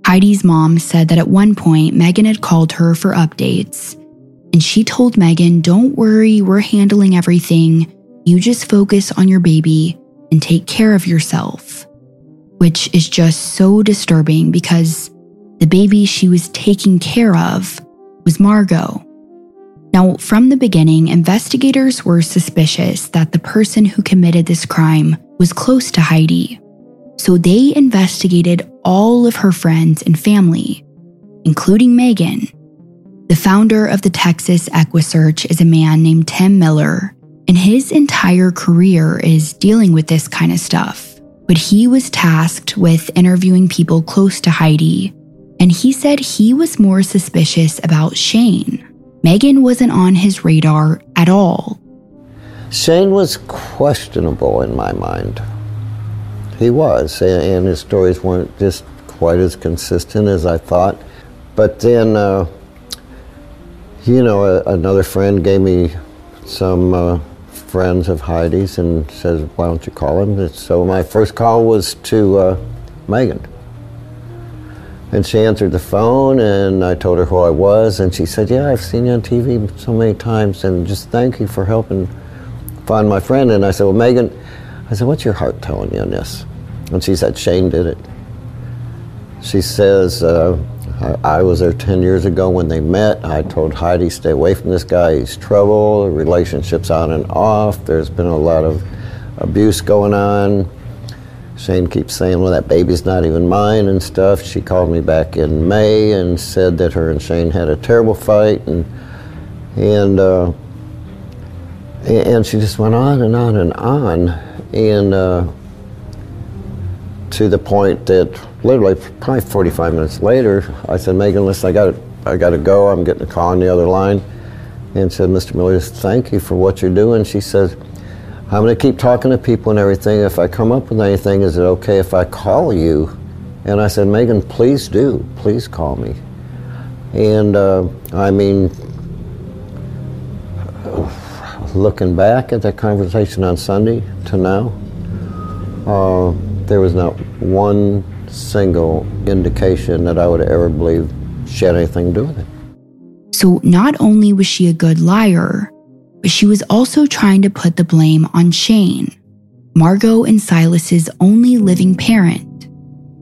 Heidi's mom said that at one point Megan had called her for updates, and she told Megan, Don't worry, we're handling everything. You just focus on your baby and take care of yourself. Which is just so disturbing because the baby she was taking care of was Margot. Now, from the beginning, investigators were suspicious that the person who committed this crime was close to Heidi. So they investigated all of her friends and family, including Megan. The founder of the Texas EquuSearch is a man named Tim Miller, and his entire career is dealing with this kind of stuff. But he was tasked with interviewing people close to Heidi, and he said he was more suspicious about Shane. Megan wasn't on his radar at all. Shane was questionable in my mind. He was, and his stories weren't just quite as consistent as I thought. But then, uh, you know, another friend gave me some uh, friends of Heidi's and says, "Why don't you call him?" So my first call was to uh, Megan. And she answered the phone, and I told her who I was, and she said, "Yeah, I've seen you on TV so many times, and just thank you for helping find my friend." And I said, "Well, Megan," I said, "What's your heart telling you on this?" And she said, "Shane did it." She says, uh, I, I was there 10 years ago when they met. I told Heidi, stay away from this guy. He's trouble. The relationship's on and off. There's been a lot of abuse going on. Shane keeps saying, well, that baby's not even mine and stuff. She called me back in May and said that her and Shane had a terrible fight. And, and, uh, and she just went on and on and on. And, uh, to the point that literally probably 45 minutes later, I said, Megan, listen, I got I got to go. I'm getting a call on the other line, and said, Mr. Miller, thank you for what you're doing. She says, I'm going to keep talking to people and everything. If I come up with anything, is it okay if I call you? And I said, Megan, please do. Please call me. And uh, I mean, looking back at that conversation on Sunday to now, uh, there was not one single indication that I would ever believe she had anything to do with it. So not only was she a good liar, but she was also trying to put the blame on Shane, Margot and Silas's only living parent.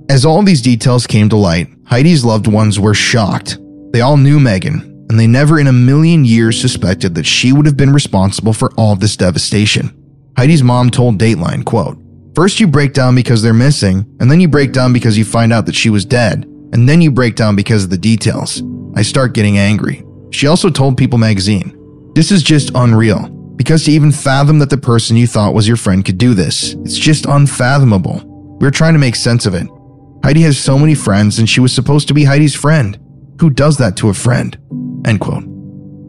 As all these details came to light, Heidi's loved ones were shocked. They all knew Megan, and they never in a million years suspected that she would have been responsible for all this devastation. Heidi's mom told Dateline, quote, First you break down because they're missing, and then you break down because you find out that she was dead, and then you break down because of the details. I start getting angry. She also told People magazine, This is just unreal. Because to even fathom that the person you thought was your friend could do this, it's just unfathomable. We're trying to make sense of it. Heidi has so many friends, and she was supposed to be Heidi's friend. Who does that to a friend? End quote.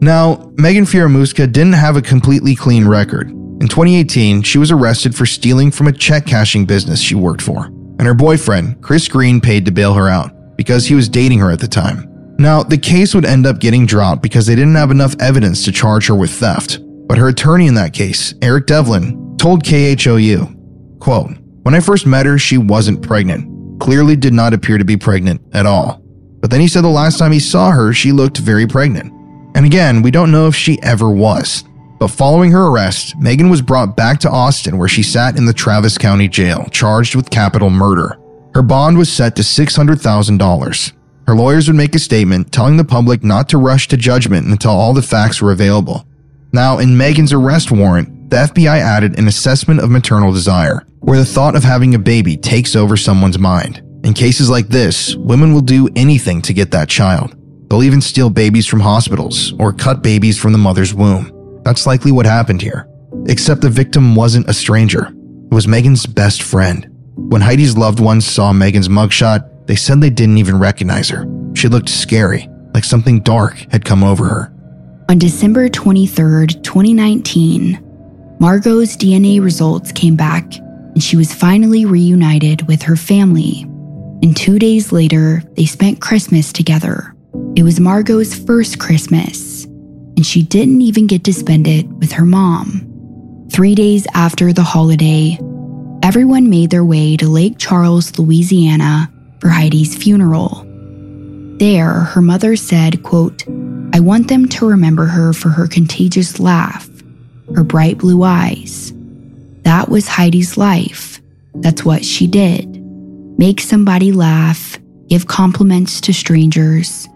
Now, Megan Fieramusca didn't have a completely clean record. In 2018, she was arrested for stealing from a check cashing business she worked for, and her boyfriend, Chris Green, paid to bail her out because he was dating her at the time. Now, the case would end up getting dropped because they didn't have enough evidence to charge her with theft. But her attorney in that case, Eric Devlin, told KHOU, quote, When I first met her, she wasn't pregnant. Clearly did not appear to be pregnant at all. But then he said the last time he saw her, she looked very pregnant. And again, we don't know if she ever was. But following her arrest, Megan was brought back to Austin where she sat in the Travis County Jail, charged with capital murder. Her bond was set to $600,000. Her lawyers would make a statement telling the public not to rush to judgment until all the facts were available. Now, in Megan's arrest warrant, the FBI added an assessment of maternal desire, where the thought of having a baby takes over someone's mind. In cases like this, women will do anything to get that child. They'll even steal babies from hospitals or cut babies from the mother's womb. That's likely what happened here. Except the victim wasn't a stranger. It was Megan's best friend. When Heidi's loved ones saw Megan's mugshot, they said they didn't even recognize her. She looked scary, like something dark had come over her. On December 23rd, 2019, Margot's DNA results came back and she was finally reunited with her family. And two days later, they spent Christmas together. It was Margot's first Christmas, and she didn't even get to spend it with her mom. Three days after the holiday, everyone made their way to Lake Charles, Louisiana for Heidi's funeral. There, her mother said, quote, I want them to remember her for her contagious laugh, her bright blue eyes. That was Heidi's life. That's what she did. Make somebody laugh, give compliments to strangers.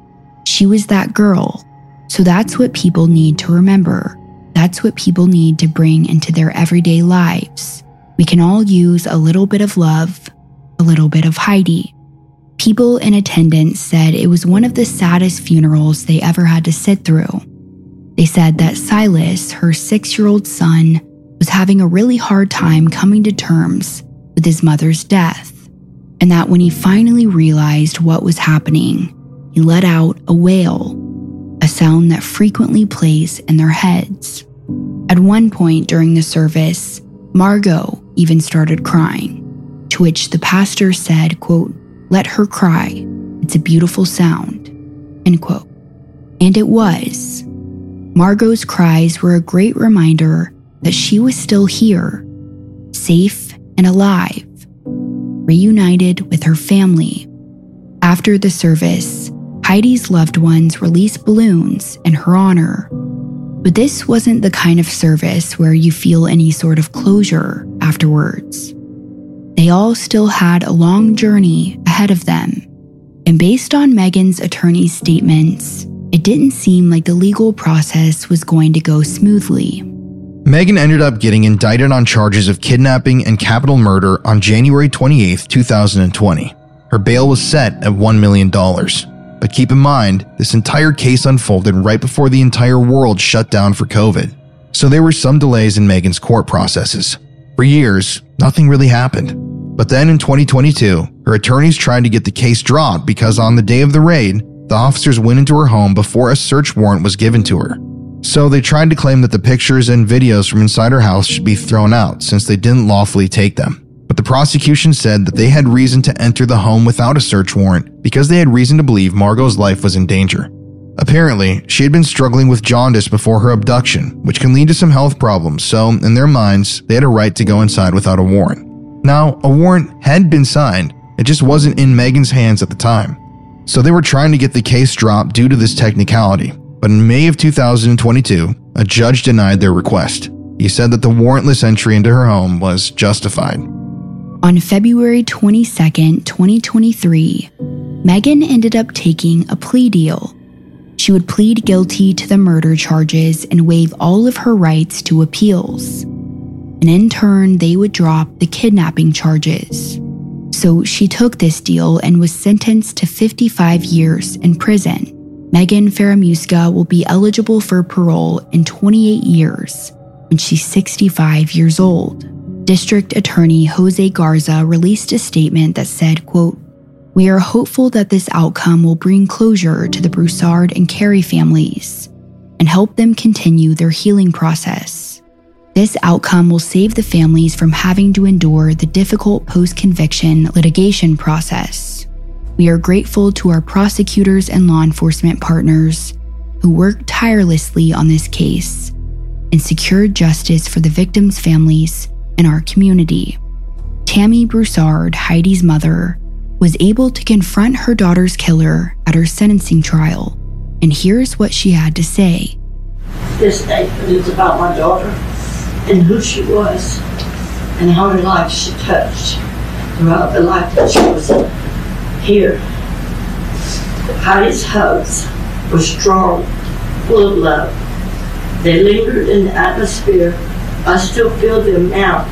She was that girl. So that's what people need to remember. That's what people need to bring into their everyday lives. We can all use a little bit of love, a little bit of Heidi. People in attendance said it was one of the saddest funerals they ever had to sit through. They said that Silas, her six year old son, was having a really hard time coming to terms with his mother's death, and that when he finally realized what was happening, he let out a wail, sound that frequently plays in their heads. At one point during the service, Margot even started crying, to which the pastor said, quote, let her cry. It's a beautiful sound. End quote. And it was. Margot's cries were a great reminder that she was still here, safe and alive, reunited with her family. After the service, Heidi's loved ones released balloons in her honor. But this wasn't the kind of service where you feel any sort of closure afterwards. They all still had a long journey ahead of them, And based on Megan's attorney's statements, it didn't seem like the legal process was going to go smoothly. Megan ended up getting indicted on charges of kidnapping and capital murder on January 28, 2020. Her bail was set at $1 million. But keep in mind, this entire case unfolded right before the entire world shut down for COVID. So there were some delays in Megan's court processes. For years, nothing really happened. But then in 2022, her attorneys tried to get the case dropped because on the day of the raid, the officers went into her home before a search warrant was given to her. So they tried to claim that the pictures and videos from inside her house should be thrown out since they didn't lawfully take them. But the prosecution said that they had reason to enter the home without a search warrant because they had reason to believe Margot's life was in danger. Apparently, she had been struggling with jaundice before her abduction, which can lead to some health problems, so in their minds, they had a right to go inside without a warrant. Now, a warrant had been signed, it just wasn't in Megan's hands at the time. So they were trying to get the case dropped due to this technicality, but in May of 2022, a judge denied their request. He said that the warrantless entry into her home was justified. On February 22, 2023, Megan ended up taking a plea deal. She would plead guilty to the murder charges and waive all of her rights to appeals. And in turn, they would drop the kidnapping charges. So she took this deal and was sentenced to 55 years in prison. Megan Fieramusca will be eligible for parole in 28 years when she's 65 years old. District Attorney Jose Garza released a statement that said, quote, We are hopeful that this outcome will bring closure to the Broussard and Carey families and help them continue their healing process. This outcome will save the families from having to endure the difficult post conviction litigation process. We are grateful to our prosecutors and law enforcement partners who worked tirelessly on this case and secured justice for the victims' families and our community. Tammy Broussard, Heidi's mother, was able to confront her daughter's killer at her sentencing trial, and here's what she had to say. This statement is about my daughter and who she was and how many life she touched throughout the life that she was here. Heidi's hugs were strong, full of love. They lingered in the atmosphere. I still feel them now.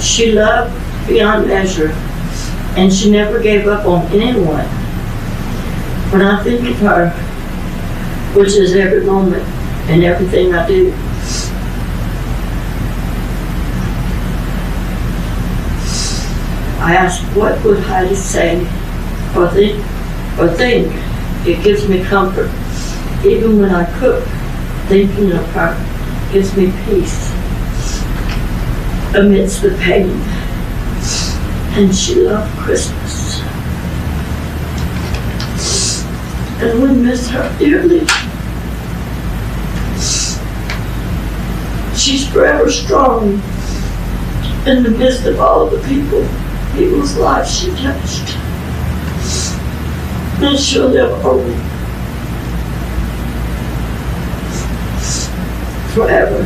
She loved beyond measure, and she never gave up on anyone. When I think of her, which is every moment and everything I do, I ask, what would Heidi say or think, or think? It gives me comfort. Even when I cook, thinking of her gives me peace amidst the pain. And she loved Christmas. And we miss her dearly. She's forever strong in the midst of all the people people's lives she touched. And she'll live forever.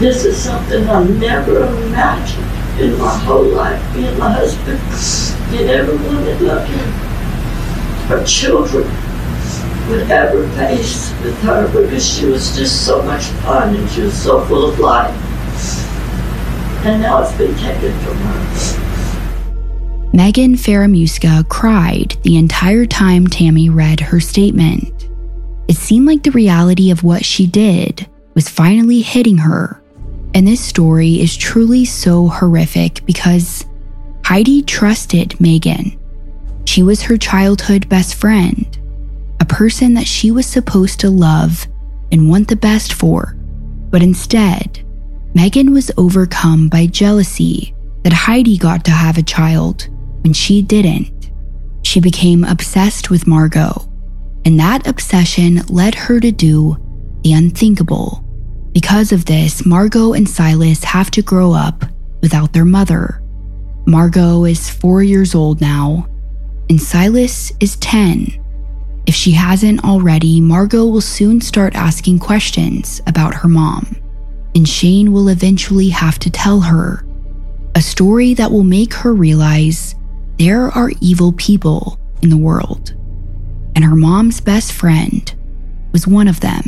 This is something I never imagined in my whole life. Me and my husband and everyone that loved her, our children, would ever face with her because she was just so much fun and she was so full of life and now it's been taken from her. Megan Fieramusca cried the entire time Tammy read her statement. It seemed like the reality of what she did was finally hitting her. And this story is truly so horrific because Heidi trusted Megan. She was her childhood best friend, a person that she was supposed to love and want the best for. But instead, Megan was overcome by jealousy that Heidi got to have a child when she didn't. She became obsessed with Margot, and that obsession led her to do the unthinkable. Because of this, Margot and Silas have to grow up without their mother. Margot is four years old now, and Silas is 10. If she hasn't already, Margot will soon start asking questions about her mom and Shane will eventually have to tell her a story that will make her realize there are evil people in the world, and her mom's best friend was one of them.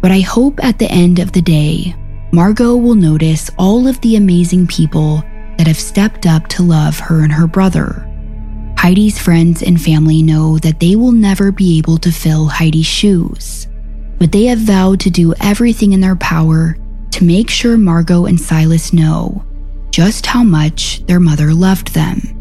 But I hope at the end of the day, Margot will notice all of the amazing people that have stepped up to love her and her brother. Heidi's friends and family know that they will never be able to fill Heidi's shoes, but they have vowed to do everything in their power to make sure Margot and Silas know just how much their mother loved them.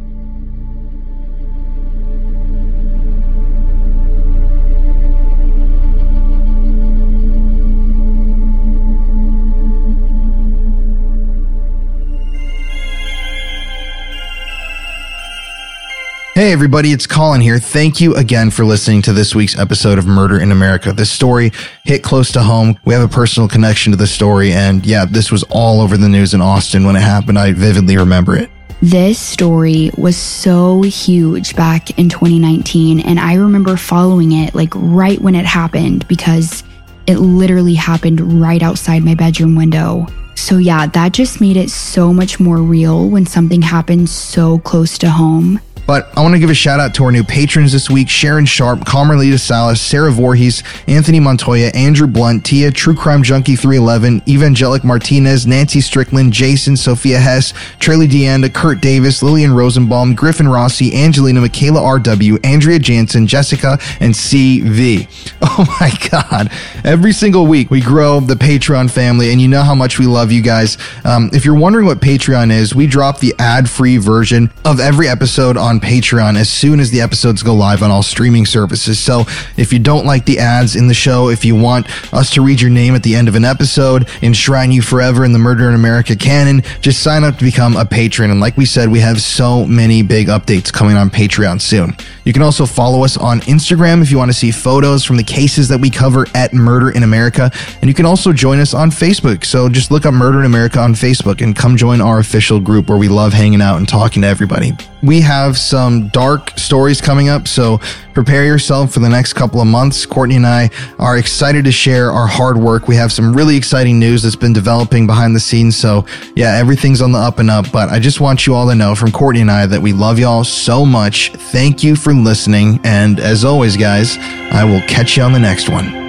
Hey, everybody, it's Colin here. Thank you again for listening to this week's episode of Murder in America. This story hit close to home. We have a personal connection to the story, and yeah, this was all over the news in Austin when it happened. I vividly remember it. This story was so huge back in 2019, and I remember following it like right when it happened because it literally happened right outside my bedroom window. So, yeah, that just made it so much more real when something happens so close to home. But I want to give a shout out to our new patrons this week Sharon Sharp, Carmelita Salas, Sarah Voorhees, Anthony Montoya, Andrew Blunt, Tia, True Crime Junkie 311, Evangelic Martinez, Nancy Strickland, Jason, Sophia Hess, Traley Deanda, Kurt Davis, Lillian Rosenbaum, Griffin Rossi, Angelina, Michaela R.W., Andrea Jansen, Jessica, and CV. Oh my God. Every single week we grow the Patreon family, and you know how much we love you guys. Um, if you're wondering what Patreon is, we drop the ad free version of every episode on Patreon as soon as the episodes go live on all streaming services. So if you don't like the ads in the show, if you want us to read your name at the end of an episode, enshrine you forever in the Murder in America canon, just sign up to become a patron. And like we said, we have so many big updates coming on Patreon soon. You can also follow us on Instagram if you want to see photos from the cases that we cover at Murder in America. And you can also join us on Facebook. So just look up Murder in America on Facebook and come join our official group where we love hanging out and talking to everybody. We have some dark stories coming up, so prepare yourself for the next couple of months. Courtney and I are excited to share our hard work. We have some really exciting news that's been developing behind the scenes. So, yeah, everything's on the up and up. But I just want you all to know from Courtney and I that we love y'all so much. Thank you for listening. And as always, guys, I will catch you on the next one.